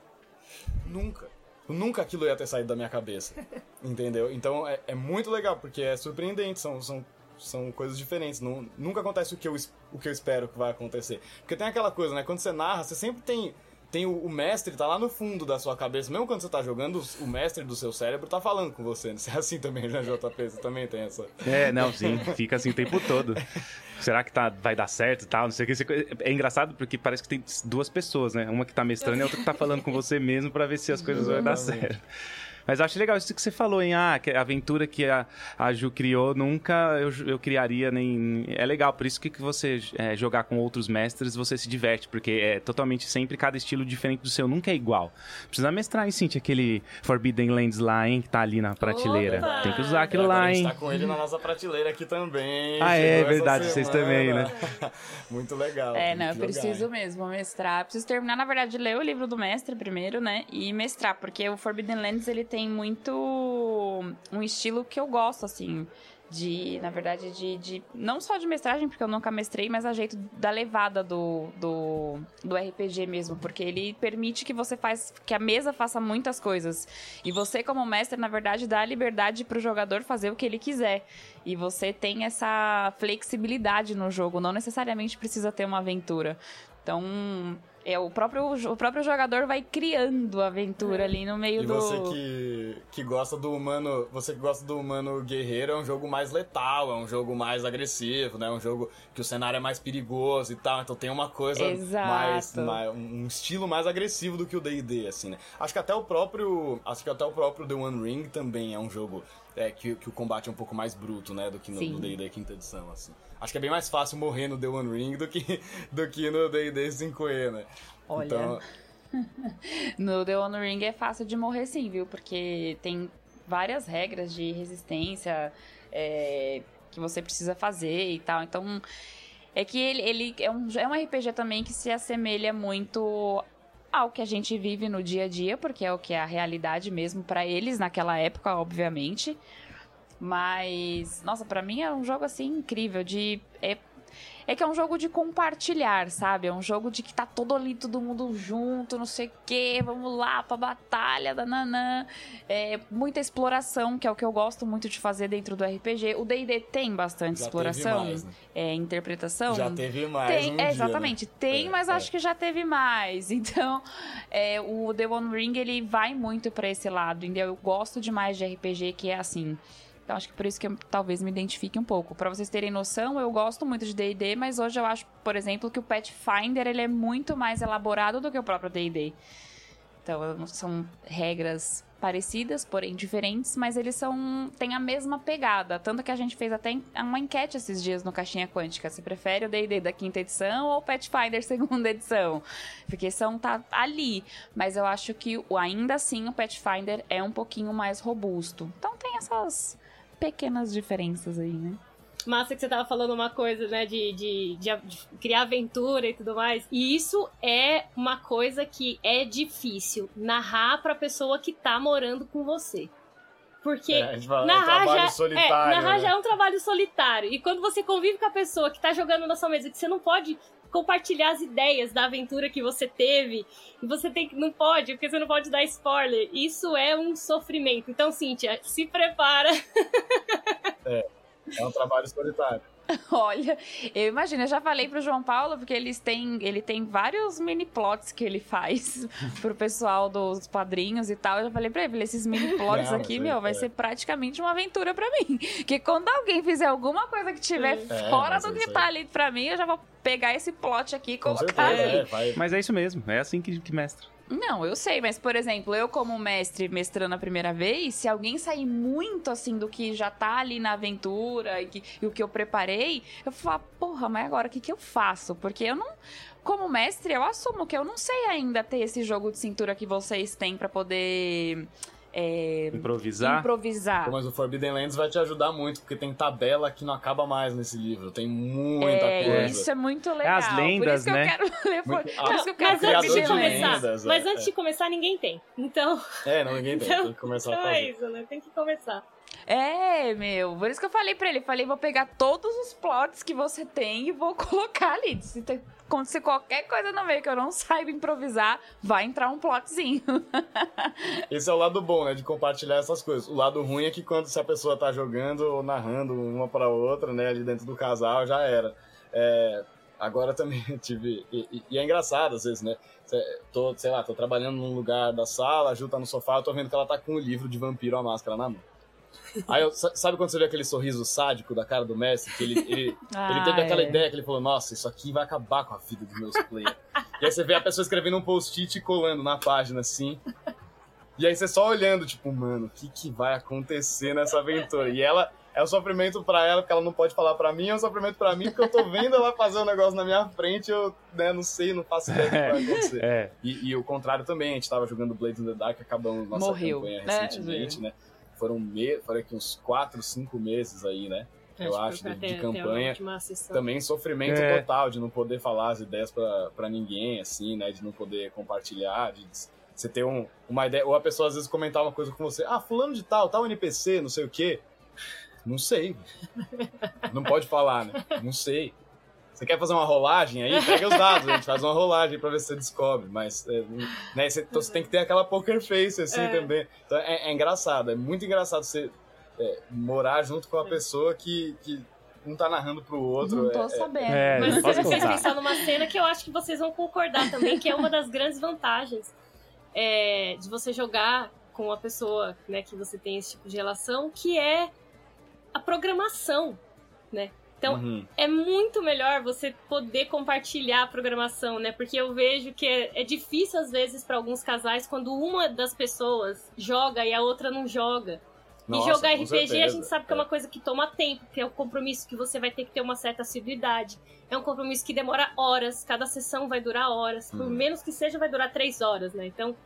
Nunca. Nunca aquilo ia ter saído da minha cabeça. Entendeu? Então é, é muito legal, porque é surpreendente, são, são, são coisas diferentes. Não, nunca acontece o que, eu, o que eu espero que vai acontecer. Porque tem aquela coisa, né? Quando você narra, você sempre tem tem o, o, mestre, tá lá no fundo da sua cabeça. Mesmo quando você tá jogando, o mestre do seu cérebro tá falando com você. Você é assim também, né, JP? Você também tem essa. É, não, sim, fica assim o tempo todo. Será que tá, vai dar certo e tal? Não sei o que. É engraçado porque parece que tem duas pessoas, né? Uma que tá mestrando e a outra que tá falando com você mesmo para ver se as coisas vão dar certo. Mas eu acho legal isso que você falou, hein? Ah, que a aventura que a, a Ju criou, nunca eu, eu criaria nem. É legal, por isso que, que você é, jogar com outros mestres, você se diverte, porque é totalmente sempre cada estilo diferente do seu, nunca é igual. Precisa mestrar, hein, Cintia, aquele Forbidden Lands lá, hein, que tá ali na prateleira. Opa! Tem que usar aquilo lá, hein? A gente tá com ele na nossa prateleira aqui também. Ah, é, verdade, vocês também, né? Muito legal. É, não, eu preciso jogar, mesmo mestrar. Preciso terminar, na verdade, ler o livro do mestre primeiro, né? E mestrar, porque o Forbidden Lands ele tem tem muito um estilo que eu gosto, assim. De, na verdade, de, de. Não só de mestragem, porque eu nunca mestrei, mas a jeito da levada do, do, do RPG mesmo. Porque ele permite que você faz. que a mesa faça muitas coisas. E você, como mestre, na verdade, dá a liberdade pro jogador fazer o que ele quiser. E você tem essa flexibilidade no jogo. Não necessariamente precisa ter uma aventura. Então, é, o, próprio, o próprio jogador vai criando a aventura é. ali no meio e do. Você que, que gosta do humano. Você que gosta do humano guerreiro é um jogo mais letal, é um jogo mais agressivo, né? É um jogo que o cenário é mais perigoso e tal. Então tem uma coisa mais, mais. um estilo mais agressivo do que o DD, assim, né? Acho que até o próprio. Acho que até o próprio The One Ring também é um jogo é, que, que o combate é um pouco mais bruto, né? Do que no DD quinta edição, assim. Acho que é bem mais fácil morrer no The One Ring do que, do que no D&D 5e, né? Olha... Então... no The One Ring é fácil de morrer sim, viu? Porque tem várias regras de resistência é, que você precisa fazer e tal. Então, é que ele, ele é, um, é um RPG também que se assemelha muito ao que a gente vive no dia a dia, porque é o que é a realidade mesmo para eles naquela época, obviamente. Mas, nossa, para mim é um jogo assim incrível de é, é que é um jogo de compartilhar, sabe? É um jogo de que tá todo ali, todo mundo junto, não sei o quê, vamos lá pra batalha, dananã. É, muita exploração, que é o que eu gosto muito de fazer dentro do RPG. O D&D tem bastante já exploração, mais, né? é, interpretação. Já teve mais tem, um é, dia, Exatamente, né? tem, é, mas é. acho que já teve mais. Então, é, o The One Ring, ele vai muito para esse lado, entendeu? Eu gosto demais de RPG que é assim então acho que por isso que eu talvez me identifique um pouco. Para vocês terem noção, eu gosto muito de D&D, mas hoje eu acho, por exemplo, que o Pathfinder ele é muito mais elaborado do que o próprio D&D. Então são regras parecidas, porém diferentes, mas eles são têm a mesma pegada. Tanto que a gente fez até uma enquete esses dias no Caixinha Quântica. Se prefere o D&D da quinta edição ou o Pathfinder segunda edição? Porque são tá ali, mas eu acho que ainda assim o Pathfinder é um pouquinho mais robusto. Então tem essas pequenas diferenças aí, né? Massa que você tava falando uma coisa, né, de, de, de, de, criar aventura e tudo mais. E isso é uma coisa que é difícil narrar pra pessoa que tá morando com você. Porque é, fala, narrar, é um já, solitário, é, narrar né? já é um trabalho solitário. E quando você convive com a pessoa que tá jogando na sua mesa, que você não pode compartilhar as ideias da aventura que você teve. E você tem que. Não pode, porque você não pode dar spoiler. Isso é um sofrimento. Então, Cíntia, se prepara. É, é um trabalho solitário. Olha, eu imagino, eu já falei pro João Paulo, porque eles têm, ele tem vários mini plots que ele faz pro pessoal dos padrinhos e tal. Eu já falei pra ele, esses mini plots Não, aqui, é, meu, vai é. ser praticamente uma aventura pra mim. Que quando alguém fizer alguma coisa que tiver É, fora do que isso tá ali pra mim, eu já vou pegar esse plot aqui e colocar certeza, ali. é, Mas é isso mesmo, é assim que, que mestra. Não, eu sei, mas por exemplo, eu como mestre mestrando a primeira vez, se alguém sair muito assim do que já tá ali na aventura e, que, e o que eu preparei, eu falar, porra, mas agora o que, que eu faço? Porque eu não. Como mestre, eu assumo que eu não sei ainda ter esse jogo de cintura que vocês têm para poder é, improvisar. improvisar. Mas o Forbidden Lands vai te ajudar muito, porque tem tabela que não acaba mais nesse livro. Tem muita é, coisa. Isso é muito legal. As lendas, Por isso né? que eu quero ler. Por Muito- isso que eu Mas quero antes de Forbidden de Lands. começar, lendas, é, mas antes é. de começar, ninguém tem. Então, É, não, ninguém tem. Então- Tem que começar a então é fazer. isso, né? Tem que começar. É, meu. Por isso que eu falei pra ele. Falei, vou pegar todos os plots que você tem e vou colocar ali. Se te- acontecer qualquer coisa no meio que eu não saiba improvisar, vai entrar um plotzinho. Esse é o lado bom, né? De compartilhar essas coisas. O lado ruim é que quando se a pessoa tá jogando ou narrando uma pra outra, né? Ali dentro do casal, já era. É, agora também tive. E, e- é engraçado às vezes, né? Tô, sei lá, tô trabalhando num lugar da sala, a Ju tá no sofá, eu tô vendo que ela tá com o livro de vampiro a máscara na mão. Aí, eu- sa- sabe quando você vê aquele sorriso sádico da cara do mestre? Que ele, ele, ele Ah, teve aquela é. ideia que ele falou: Nossa, isso aqui vai acabar com a vida dos meus players. e aí você vê a pessoa escrevendo um post-it e colando na página assim. E aí você só olhando, tipo, mano, o que, que vai acontecer nessa aventura? E ela é um sofrimento pra ela, porque ela não pode falar pra mim, é um sofrimento pra mim, porque eu tô vendo ela fazer um negócio na minha frente, eu né, não sei, não faço ideia do que vai acontecer. É. E, e o contrário também, a gente tava jogando Blades in the Dark, acabamos nossa Morreu, campanha né? recentemente, né? Foram, me... Foram aqui uns 4, 5 meses aí, né? Eu acho, que de- de campanha. Também sofrimento É. total de não poder falar as ideias pra pra ninguém, assim, né? De não poder compartilhar, de você ter um, uma ideia. Ou a pessoa às vezes comentar uma coisa com você, ah, fulano de tal, tal NPC, não sei o quê. Não sei. Não pode falar, né? Não sei. Você quer fazer uma rolagem aí? Pega os dados, a gente faz uma rolagem pra ver se você descobre. Mas é, né, você, então você tem que ter aquela poker face, assim, É. também. Então é, é engraçado, é muito engraçado você é, morar junto com a pessoa que, que um tá narrando pro outro. Não tô é- é- sabendo. É, Mas você contar. pensar numa cena que eu acho que vocês vão concordar também, que é uma das grandes vantagens é, de você jogar com uma pessoa né, que você tem esse tipo de relação, que é a programação, né? Então, Uhum. é muito melhor você poder compartilhar a programação, né? Porque eu vejo que é, é difícil, às vezes, para alguns casais, quando uma das pessoas joga e a outra não joga. Nossa, e jogar RPG a certeza. gente sabe que é uma coisa que toma tempo, que é um compromisso que você vai ter que ter uma certa assiduidade. É um compromisso que demora horas, cada sessão vai durar horas. Por Uhum. menos que seja, vai durar três horas, né? Então,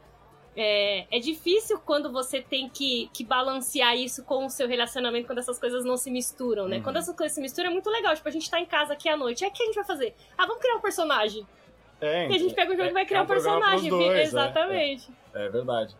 é, é difícil quando você tem que, que balancear isso com o seu relacionamento, quando essas coisas não se misturam, né? Uhum. Quando essas coisas se misturam, é muito legal. Tipo, a gente tá em casa aqui à noite. É o que a gente vai fazer? Ah, vamos criar um personagem. É, E a gente pega o jogo é- e vai é criar um programa personagem. dois, é, Exatamente. É, é verdade.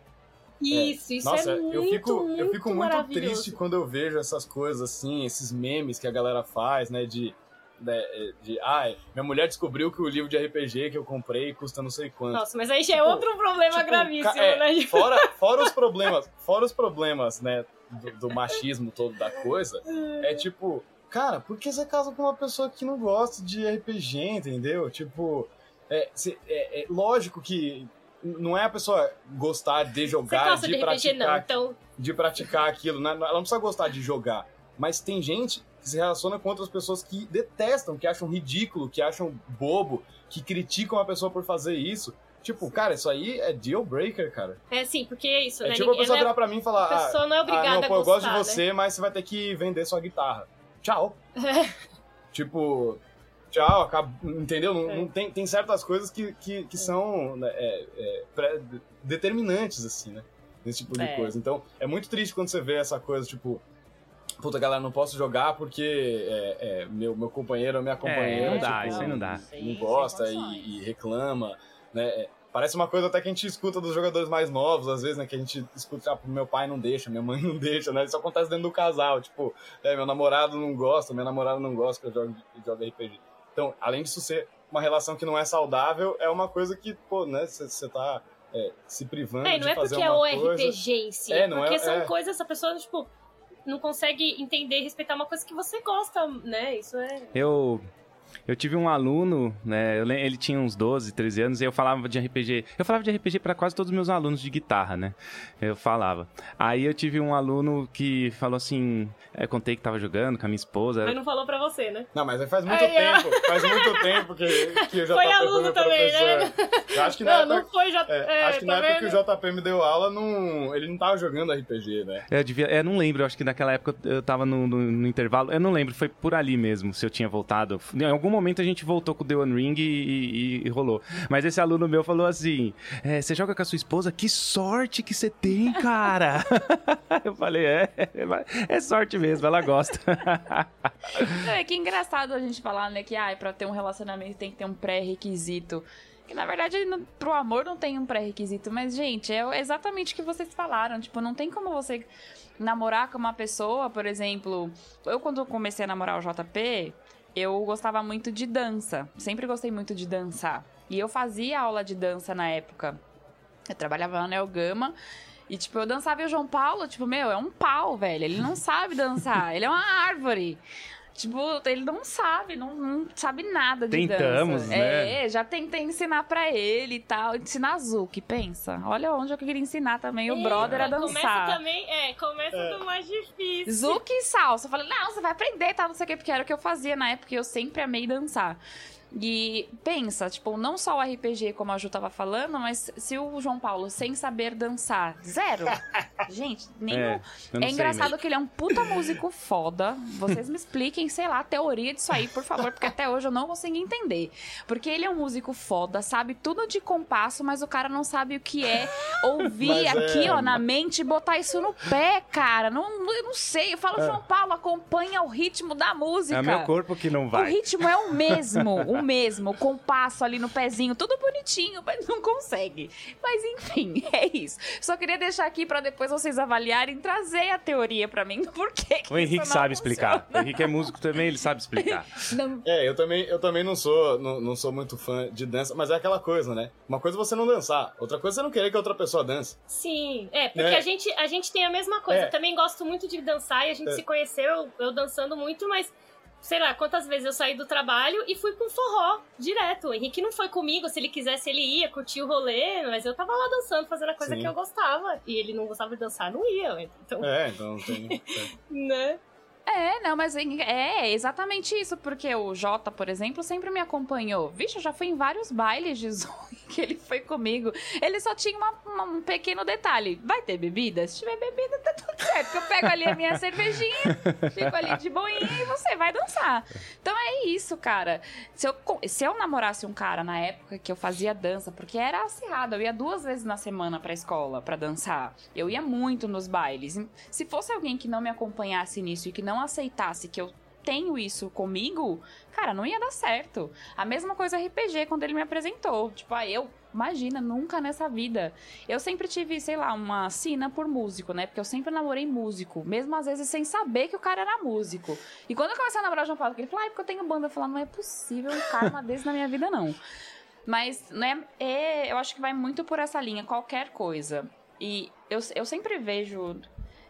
Isso, isso Nossa, é muito, eu fico, muito eu fico muito triste quando eu vejo essas coisas assim, esses memes que a galera faz, né? De. De, de ai, minha mulher descobriu que o livro de RPG que eu comprei custa não sei quanto. Nossa, mas aí já é outro problema Tipo, gravíssimo, é, né? Fora, fora os problemas, fora os problemas, né, do, do machismo todo da coisa, é tipo, cara, por que você casa com uma pessoa que não gosta de RPG, entendeu? Tipo, é, cê- é- é lógico que não é a pessoa gostar de jogar, de, de RPG, não, praticar, então de praticar aquilo, né? ela não precisa gostar de jogar, mas tem gente que se relaciona com outras pessoas que detestam, que acham ridículo, que acham bobo, que criticam a pessoa por fazer isso. Tipo, cara, isso aí é deal breaker, cara. é sim, porque é isso, É né? tipo a pessoa é- virar pra mim e falar: a pessoa não é ah, obrigada ah, não, pô, a eu gosto de gostar, né? você, mas você vai ter que vender sua guitarra. Tchau. tipo, tchau, acab- entendeu? Não, É. não tem, tem certas coisas que, que, que são né, é, é, determinantes, assim, né? Nesse tipo de É. coisa. Então, é muito triste quando você vê essa coisa, tipo. Puta, galera, não posso jogar porque é, é, meu, meu companheiro ou minha companheira não dá, tipo, isso aí não dá. Não gosta e, e reclama, né? É, Parece uma coisa até que a gente escuta dos jogadores mais novos, às vezes, né? Que a gente escuta, ah, meu pai não deixa, minha mãe não deixa, né? Isso acontece dentro do casal, tipo, é, meu namorado não gosta, minha namorada não gosta que eu jogue, jogue RPG. Então, além disso ser uma relação que não é saudável, é uma coisa que, pô, né? Você tá é, se privando É, e não de é fazer porque é o. RPG em si. É, não porque é- são é. coisas, a pessoa, tipo, não consegue entender e respeitar uma coisa que você gosta, né? Isso é. Eu, Eu tive um aluno, né? eu ele tinha uns 12, 13 anos e eu falava de RPG. Eu falava de RPG para quase todos os meus alunos de guitarra, né? Eu falava. Aí eu tive um aluno que falou assim: é, contei que tava jogando com a minha esposa. Mas não falou pra você, né? Não, mas aí faz muito Aí, tempo, faz muito tempo que, que o JP Foi aluno também, né? Eu acho que na Não, não época, foi já. é, é, acho que tá na época vendo? que o JP me deu aula, não, ele não tava jogando RPG, né? Eu devia, é, não lembro, acho que naquela época eu tava no, no- no intervalo, eu não lembro, foi por ali mesmo, se eu tinha voltado. Em algum momento a gente voltou com o The One Ring e, e- e rolou. Mas esse aluno meu falou assim: é, você joga com a sua esposa? Que sorte que você tem, cara! eu falei: é, é sorte mesmo, ela gosta. É que engraçado a gente falar, né, que ah, pra ter um relacionamento tem que ter um pré-requisito. Que na verdade, no, pro amor não tem um pré-requisito, mas, gente, é exatamente o que vocês falaram. Tipo, não tem como você namorar com uma pessoa, por exemplo. Eu, quando comecei a namorar o JP, eu gostava muito de dança. Sempre gostei muito de dançar. E eu fazia aula de dança na época. Eu trabalhava na Neogama. E, tipo, eu dançava e o João Paulo, tipo, meu, é um pau, velho. Ele não sabe dançar. ele é uma árvore. Tipo, ele não sabe, não, não sabe nada de Tentamos, dança. né? É, já tentei ensinar pra ele e tal. Ensinar Zuki, pensa. Olha onde eu queria ensinar também o brother a dançar. Começa também, é, começa do mais difícil. Zuki e salsa. Eu falei, não, você vai aprender, tá? Não sei o que, porque era o que eu fazia na época e eu sempre amei dançar. E pensa, tipo, não só o RPG, como a Ju tava falando, mas se o João Paulo, sem saber dançar, zero. Gente, nenhum. É, É engraçado mesmo. que ele é um puta músico foda. Vocês me expliquem, sei lá, a teoria disso aí, por favor, porque até hoje eu não consegui entender. Porque ele é um músico foda, sabe tudo de compasso, mas o cara não sabe o que é ouvir Mas é- aqui, ó, na mente e botar isso no pé, cara. Não, eu não sei. Eu falo, João Paulo, acompanha o ritmo da música. É meu corpo que não O vai. ritmo é o mesmo, o mesmo, o compasso ali no pezinho, tudo bonitinho, mas não consegue. Mas enfim, é isso. Só queria deixar aqui pra depois vocês avaliarem, trazer a teoria pra mim do porquê que O Henrique isso não sabe explicar. O funciona. Henrique é músico também, ele sabe explicar. Não- É, eu também, eu também não sou não, não sou muito fã de dança, mas é aquela coisa, né? Uma coisa é você não dançar, outra coisa é você não querer que outra pessoa dance. Sim, é, porque Né? a, gente, a gente tem a mesma coisa. É. Eu também gosto muito de dançar e a gente É. se conheceu, eu dançando muito, mas sei lá, quantas vezes eu saí do trabalho e fui pro forró direto. O Henrique não foi comigo, se ele quisesse ele ia, curtir o rolê, mas eu tava lá dançando, fazendo a coisa Sim. que eu gostava. E ele não gostava de dançar, não ia. Então, É, então tem. é. né? É, não, mas é- exatamente isso, porque o Jota, por exemplo, sempre me acompanhou. Vixe, eu já fui em vários bailes de zoe que ele foi comigo. Ele só tinha uma- uma- um pequeno detalhe. Vai ter bebida? Se tiver bebida, tá tudo certo. Porque eu pego ali a minha cervejinha, fico ali de boinha e você vai dançar. Então é isso, cara. Se eu, se eu namorasse um cara na época que eu fazia dança, porque era acirrado, eu ia duas vezes na semana pra escola pra dançar. Eu ia muito nos bailes. Se fosse alguém que não me acompanhasse nisso e que não aceitasse que eu tenho isso comigo, cara, não ia dar certo. A mesma coisa RPG quando ele me apresentou. Tipo, ah, eu, imagina, nunca nessa vida. Eu sempre tive, sei lá, uma sina por músico, né? Porque eu sempre namorei músico, mesmo às vezes sem saber que o cara era músico. E quando eu comecei a namorar o João Paulo, ele falou, ah, é porque eu tenho banda. Eu falei, não é possível um karma desse na minha vida, não. Mas, né, é, eu acho que vai muito por essa linha, qualquer coisa. E eu, eu sempre vejo.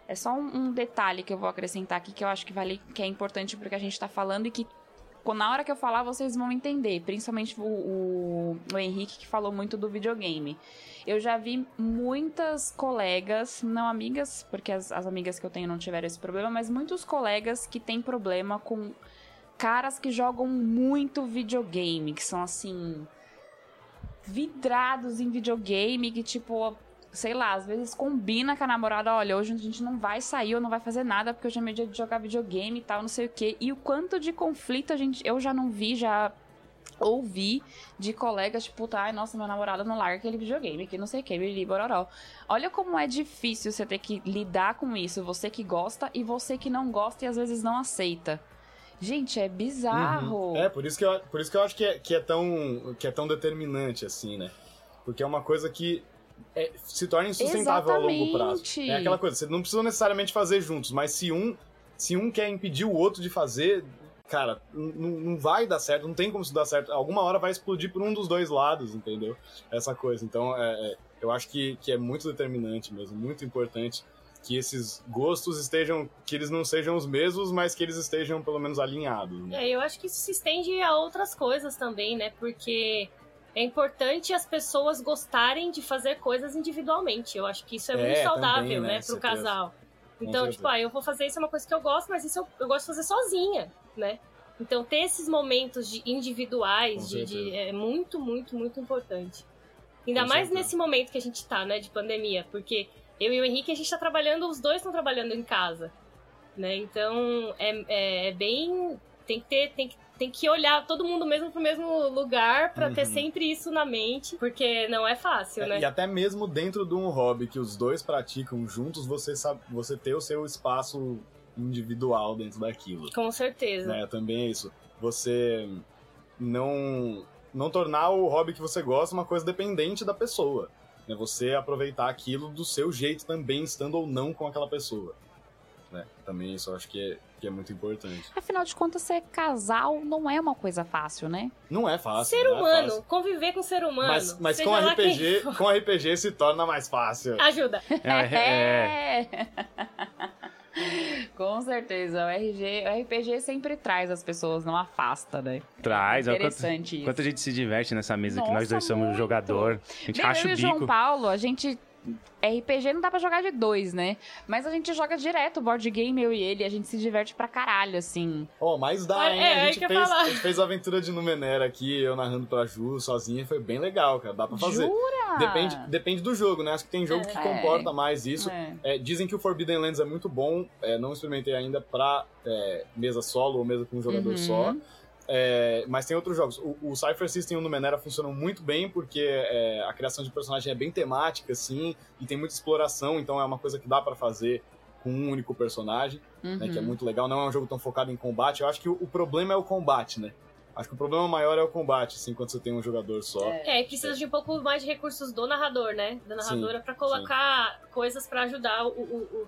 É só um, um detalhe que eu vou acrescentar aqui que eu acho que vale, que é importante porque a gente tá falando e que na hora que eu falar vocês vão entender. Principalmente o, o, o Henrique que falou muito do videogame. Eu já vi muitas colegas, não amigas, porque as, as amigas que eu tenho não tiveram esse problema, mas muitos colegas que têm problema com caras que jogam muito videogame, que são assim vidrados em videogame, que tipo, sei lá, às vezes combina com a namorada, olha, hoje a gente não vai sair ou não vai fazer nada porque hoje é meu dia de jogar videogame e tal, não sei o quê. E o quanto de conflito a gente, eu já não vi, já ouvi de colegas, tipo, ai, nossa, meu namorado não larga aquele videogame, que não sei o que, biriri, bororó. Olha como é difícil você ter que lidar com isso, você que gosta e você que não gosta e às vezes não aceita. Gente, é bizarro. É, por isso que eu, por isso que eu acho que é, que, é tão, que é tão determinante, assim, né? Porque é uma coisa que é- se torna insustentável ao longo prazo. Exatamente. É aquela coisa, você não precisa necessariamente fazer juntos, mas se um, se um quer impedir o outro de fazer, cara, não vai dar certo, não tem como isso dar certo. Alguma hora vai explodir por um dos dois lados, entendeu? Essa coisa. Então, é, é, eu acho que, que é muito determinante mesmo, muito importante que esses gostos estejam, que eles não sejam os mesmos, mas que eles estejam pelo menos alinhados. Né? É, eu acho que isso se estende a outras coisas também, né? Porque é importante as pessoas gostarem de fazer coisas individualmente. Eu acho que isso é, É, muito saudável, também, né? né, pro casal. Então, tipo, ah, eu vou fazer isso é uma coisa que eu gosto, mas isso eu, eu gosto de fazer sozinha, né? Então, ter esses momentos de individuais de, de- é muito, muito, muito importante. Ainda Com mais certeza. nesse momento que a gente tá, né, de pandemia, porque eu e o Henrique, a gente tá trabalhando, os dois estão trabalhando em casa, né? Então, é, é, é bem... Tem que ter... Tem que, tem que olhar todo mundo mesmo pro mesmo lugar ter Uhum. sempre isso na mente, porque não é fácil, É, né? E até mesmo dentro de um hobby que os dois praticam juntos, você sabe, você ter o seu espaço individual dentro daquilo. Com certeza. Né? Também é isso. Você não não tornar o hobby que você gosta uma coisa dependente da pessoa. Né? Você aproveitar aquilo do seu jeito também, estando ou não com aquela pessoa. Né? Também isso eu acho que é, que é muito importante. Afinal de contas, ser casal não é uma coisa fácil, né? Não é fácil. Ser é humano, fácil. conviver com ser humano. Mas, mas com RPG, com RPG se torna mais fácil. Ajuda. É, é, É. Com certeza, o, RG, o RPG sempre traz as pessoas, não afasta, né? traz. quanto, Interessante isso. quanto a gente se diverte nessa mesa que nós Nossa, dois somos muito. jogador. A gente Bem, racha eu e o o João bico. Paulo, a gente. RPG não dá pra jogar de dois, né? Mas a gente joga direto board game, eu e ele, a gente se diverte pra caralho, assim. Ó, mas dá, hein? é, a, é gente que ia fez, a gente fez a aventura de Numenera aqui, eu narrando pra Ju, sozinha, foi bem legal, cara. Dá pra fazer. Jura? Depende, depende do jogo, né? Acho que tem jogo que É. comporta mais isso. É. É, dizem que o Forbidden Lands é muito bom, é, não experimentei ainda pra é, mesa solo ou mesa com um jogador Uhum. só. É, mas tem outros jogos. O, o Cypher System e o Numenera funcionam muito bem porque é, a criação de personagem é bem temática, assim, e tem muita exploração, então é uma coisa que dá pra fazer com um único personagem, né, que é Uhum. muito legal. Não é um jogo tão focado em combate. Eu acho que o, o problema é o combate, né? Acho que o problema maior é o combate, assim, quando você tem um jogador só. É, e precisa de um pouco mais de recursos do narrador, né? Da narradora pra colocar coisas pra ajudar o, o,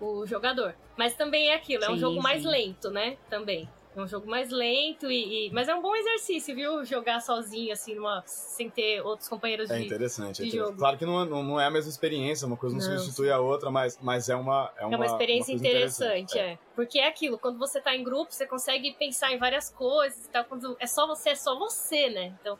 o, o jogador. Mas também é aquilo, é um Sim, jogo mais sim. lento, né? Também. É um jogo mais lento e, e- Mas é um bom exercício, viu? Jogar sozinho, assim, numa... sem ter outros companheiros É de. interessante. é de interessante. jogo. Claro que não, é- não, não é a mesma experiência, uma coisa não, Não, substitui a outra, mas, mas é uma. É uma, É uma experiência coisa interessante, é. Porque é aquilo, quando você tá em grupo, você consegue pensar em várias coisas e tal. Quando é só você, é só você, né? Então,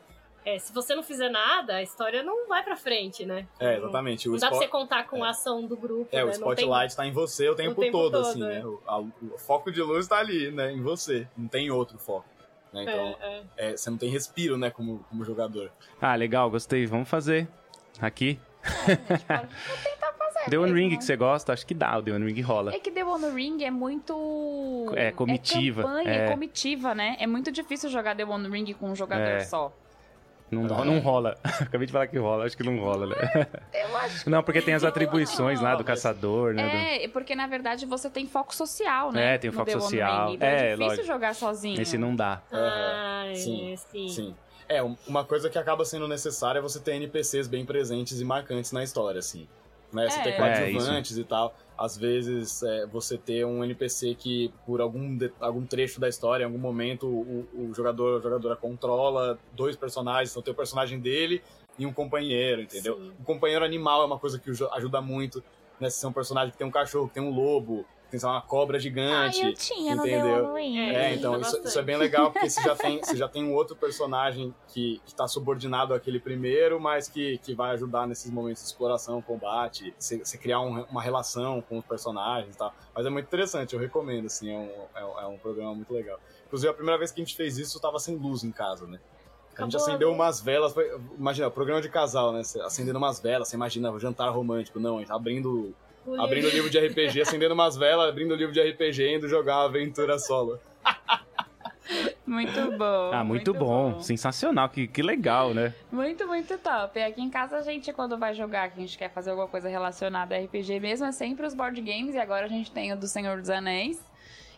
é, se você não fizer nada, a história não vai pra frente, né? É, exatamente. O, Não dá pra spot- você contar com a ação do grupo, é, né? o Não tem- spotlight tá em você o tempo, tempo todo, todo, assim, é. né? O, a- o foco de luz tá ali, né? Em você. Não tem outro foco. Né? Então, É, é. é, você não tem respiro, né? Como, como jogador. Ah, legal, gostei. Vamos fazer. Aqui. Vou tentar fazer. The One. Ring que você gosta, acho que dá. O The One Ring rola. É que The One Ring é muito. É, comitiva, É campanha, é. é comitiva, né? É muito difícil jogar The One Ring com um jogador É. só. Não, não rola. Acabei de falar que rola, acho que não rola, né? Eu acho Não, porque tem as atribuições lá do caçador, né? do- É, porque na verdade você tem foco social, né? É, tem foco The social. Então é, É, difícil lógico. jogar sozinho. Esse não dá. Ah, é, Sim, sim. Sim. É, um- uma coisa que acaba sendo necessária é você ter NPCs bem presentes e marcantes na história, assim. Né? Você É. ter É, coadjuvantes e tal. Às vezes, é, você ter um NPC que, por algum, de- algum trecho da história, em algum momento, o, o jogador a jogadora controla dois personagens, então tem o personagem dele e um companheiro, entendeu? Sim. O companheiro animal é uma coisa que ajuda muito, né? Se é um personagem que tem um cachorro, que tem um lobo, tem sei lá, uma cobra Ah, gigante. eu tinha no entendeu? One Ring. É, É, então, isso, isso é bem legal, porque você já tem, você já tem um outro personagem que, que tá subordinado àquele primeiro, mas que, que vai ajudar nesses momentos de exploração, combate, você, você criar um- uma relação com os personagens e tal. Mas é muito interessante, eu recomendo, assim, é um, é, um- é um programa muito legal. Inclusive, a primeira vez que a gente fez isso, tava sem luz em casa, né? A gente acendeu luz. umas velas, foi, imagina, programa de casal, né? Acendendo umas velas, você imagina, jantar romântico. Não, a gente tá abrindo O abrindo o livro- de RPG, acendendo umas velas, abrindo o livro de RPG e indo jogar aventura solo. Muito bom. Ah, muito, bom. Sensacional. Que, que legal, né? Muito, muito top. E aqui em casa a gente, quando vai jogar, que a gente quer fazer alguma coisa relacionada a RPG mesmo, é sempre os board games. E agora a gente tem o do Senhor dos Anéis,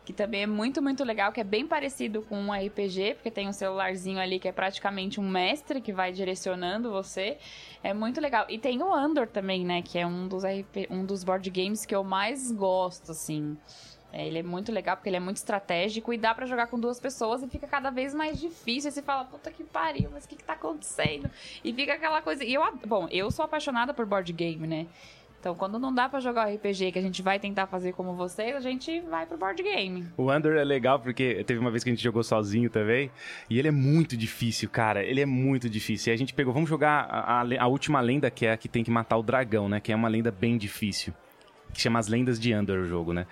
que também é muito, muito legal, que é bem parecido com um RPG, porque tem um celularzinho ali que é praticamente um mestre que vai direcionando você. É muito legal. E tem o Andor também, né? Que é um dos, RP, um dos board games que eu mais gosto, assim. É, ele é muito legal porque ele é muito estratégico e dá pra jogar com duas pessoas e fica cada vez mais difícil. Você fala, puta que pariu, mas o que que tá acontecendo? E fica aquela coisa. E eu, bom, eu sou apaixonada por board game, né? Então, quando não dá pra jogar o RPG que a gente vai tentar fazer como vocês, a gente vai pro board game. O Under é legal porque teve uma vez que a gente jogou sozinho também. E ele é muito difícil, cara. Ele é muito difícil. E a gente pegou, vamos jogar a, a, a última lenda, que é a que tem que matar o dragão, né? Que é uma lenda bem difícil. Que chama As Lendas de Under o jogo, né?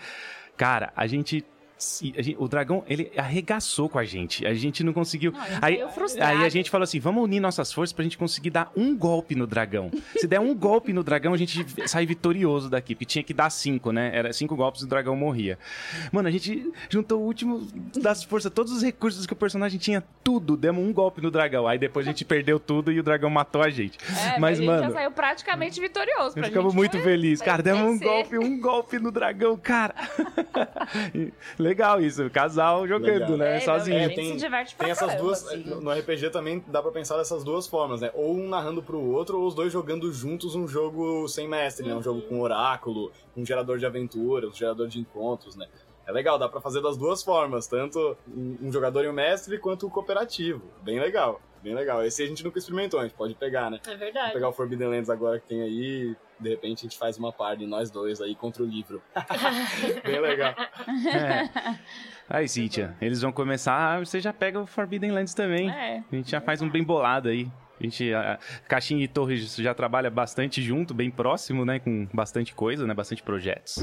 Cara, a gente Gente, o dragão, ele arregaçou com a gente. A gente não conseguiu. Não, aí, aí a gente falou assim: vamos unir nossas forças pra gente conseguir dar um golpe no dragão. Se der um golpe no dragão, a gente sai vitorioso daqui. Porque tinha que dar cinco, né? Era cinco golpes e o dragão morria. Mano, a gente juntou o último das forças, todos os recursos que o personagem tinha, tudo. Demos um golpe no dragão. Aí depois a gente perdeu tudo e o dragão matou a gente. É, mas, mano. A gente já saiu praticamente vitorioso. Pra ficamos muito felizes. Cara, demos um golpe, um golpe no dragão, cara. legal isso, casal jogando, legal. né? É, Sozinho. É, tem, se diverte pra tem essas caramba, duas. Assim. No RPG também dá pra pensar dessas duas formas, né? Ou um narrando pro outro, ou os dois jogando juntos um jogo sem mestre, uhum. né? Um jogo com oráculo, um gerador de aventuras, um gerador de encontros, né? É legal, dá pra fazer das duas formas, tanto um jogador e um mestre, quanto o cooperativo. Bem legal, bem legal. Esse a gente nunca experimentou, a gente pode pegar, né? É verdade. Vou pegar o Forbidden Lands agora que tem aí, de repente a gente faz uma par de nós dois aí contra o livro. bem legal. É. Aí, Cíntia, eles vão começar, você já pega o Forbidden Lands também. É. A gente já faz um bem bolado aí. A gente, a Caixinha e Torres já trabalha bastante junto, bem próximo, né? Com bastante coisa, né? Bastante projetos.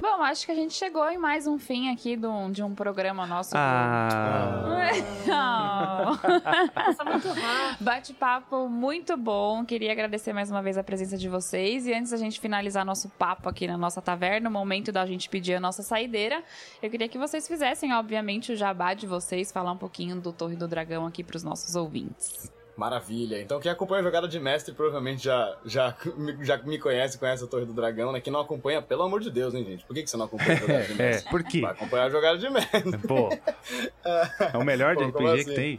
Bom, acho que a gente chegou em mais um fim aqui do, de um programa nosso. Ah! Do... Bate-papo muito bom. Queria agradecer mais uma vez a presença de vocês. E antes da gente finalizar nosso papo aqui na nossa taverna, o momento da gente pedir a nossa saideira, eu queria que vocês fizessem, obviamente, o jabá de vocês, falar um pouquinho do Torre do Dragão aqui para os nossos ouvintes. Maravilha. Então quem acompanha a jogada de mestre provavelmente já, já, já me conhece, conhece a Torre do Dragão, né? Quem não acompanha, pelo amor de Deus, hein, gente? Por que, que você não acompanha a jogada de mestre? É, por quê? Vai acompanhar a jogada de mestre. Pô, é o melhor de RPG assim? que tem.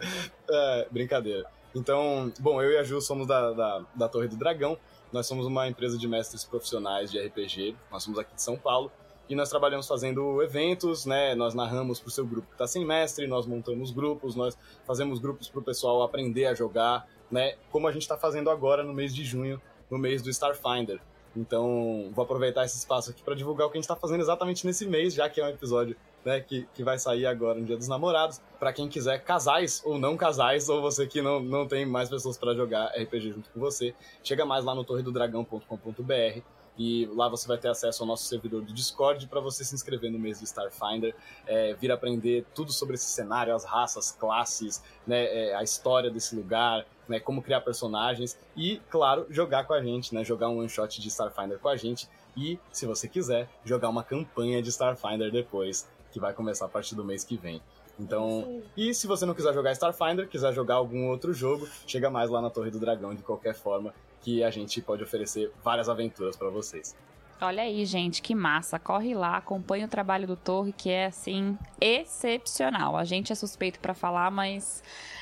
É, brincadeira. Então, bom, eu e a Ju somos da, da, da Torre do Dragão. Nós somos uma empresa de mestres profissionais de RPG. Nós somos aqui de São Paulo. E nós trabalhamos fazendo eventos, né? Nós narramos para o seu grupo que está sem mestre, nós montamos grupos, nós fazemos grupos para o pessoal aprender a jogar, né? Como a gente está fazendo agora no mês de junho, no mês do Starfinder. Então, vou aproveitar esse espaço aqui para divulgar o que a gente está fazendo exatamente nesse mês, já que é um episódio né, que, que vai sair agora no Dia dos Namorados. Para quem quiser casais ou não casais, ou você que não, não tem mais pessoas para jogar RPG junto com você, chega mais lá no torredodragão.com.br e lá você vai ter acesso ao nosso servidor do Discord para você se inscrever no mês do Starfinder, é, vir aprender tudo sobre esse cenário, as raças, classes, né, é, a história desse lugar, né, como criar personagens e, claro, jogar com a gente, né, jogar um one shot de Starfinder com a gente e, se você quiser, jogar uma campanha de Starfinder depois, que vai começar a partir do mês que vem. Então, e se você não quiser jogar Starfinder, quiser jogar algum outro jogo, chega mais lá na Torre do Dragão de qualquer forma que a gente pode oferecer várias aventuras para vocês. Olha aí, gente, que massa. Corre lá, acompanhe o trabalho do Torre, que é assim excepcional. A gente é suspeito para falar, mas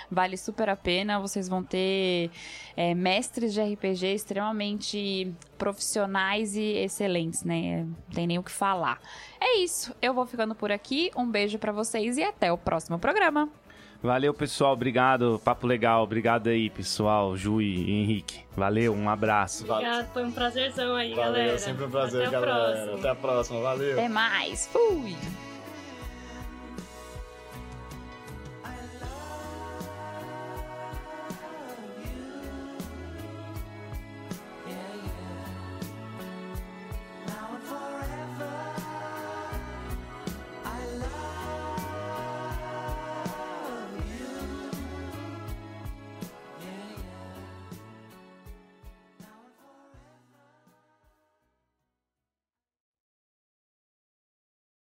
vale super a pena. Vocês vão ter é, mestres de RPG extremamente profissionais e excelentes, né? Não tem nem o que falar. É isso. Eu vou ficando por aqui. Um beijo para vocês e até o próximo programa. Valeu, pessoal. Obrigado. Papo legal. Obrigado aí, pessoal. Ju e Henrique. Valeu, um abraço. Obrigado. Foi um prazerzão aí, Valeu, galera. sempre um prazer, Até galera. Até a próxima. Valeu. Até mais. Fui.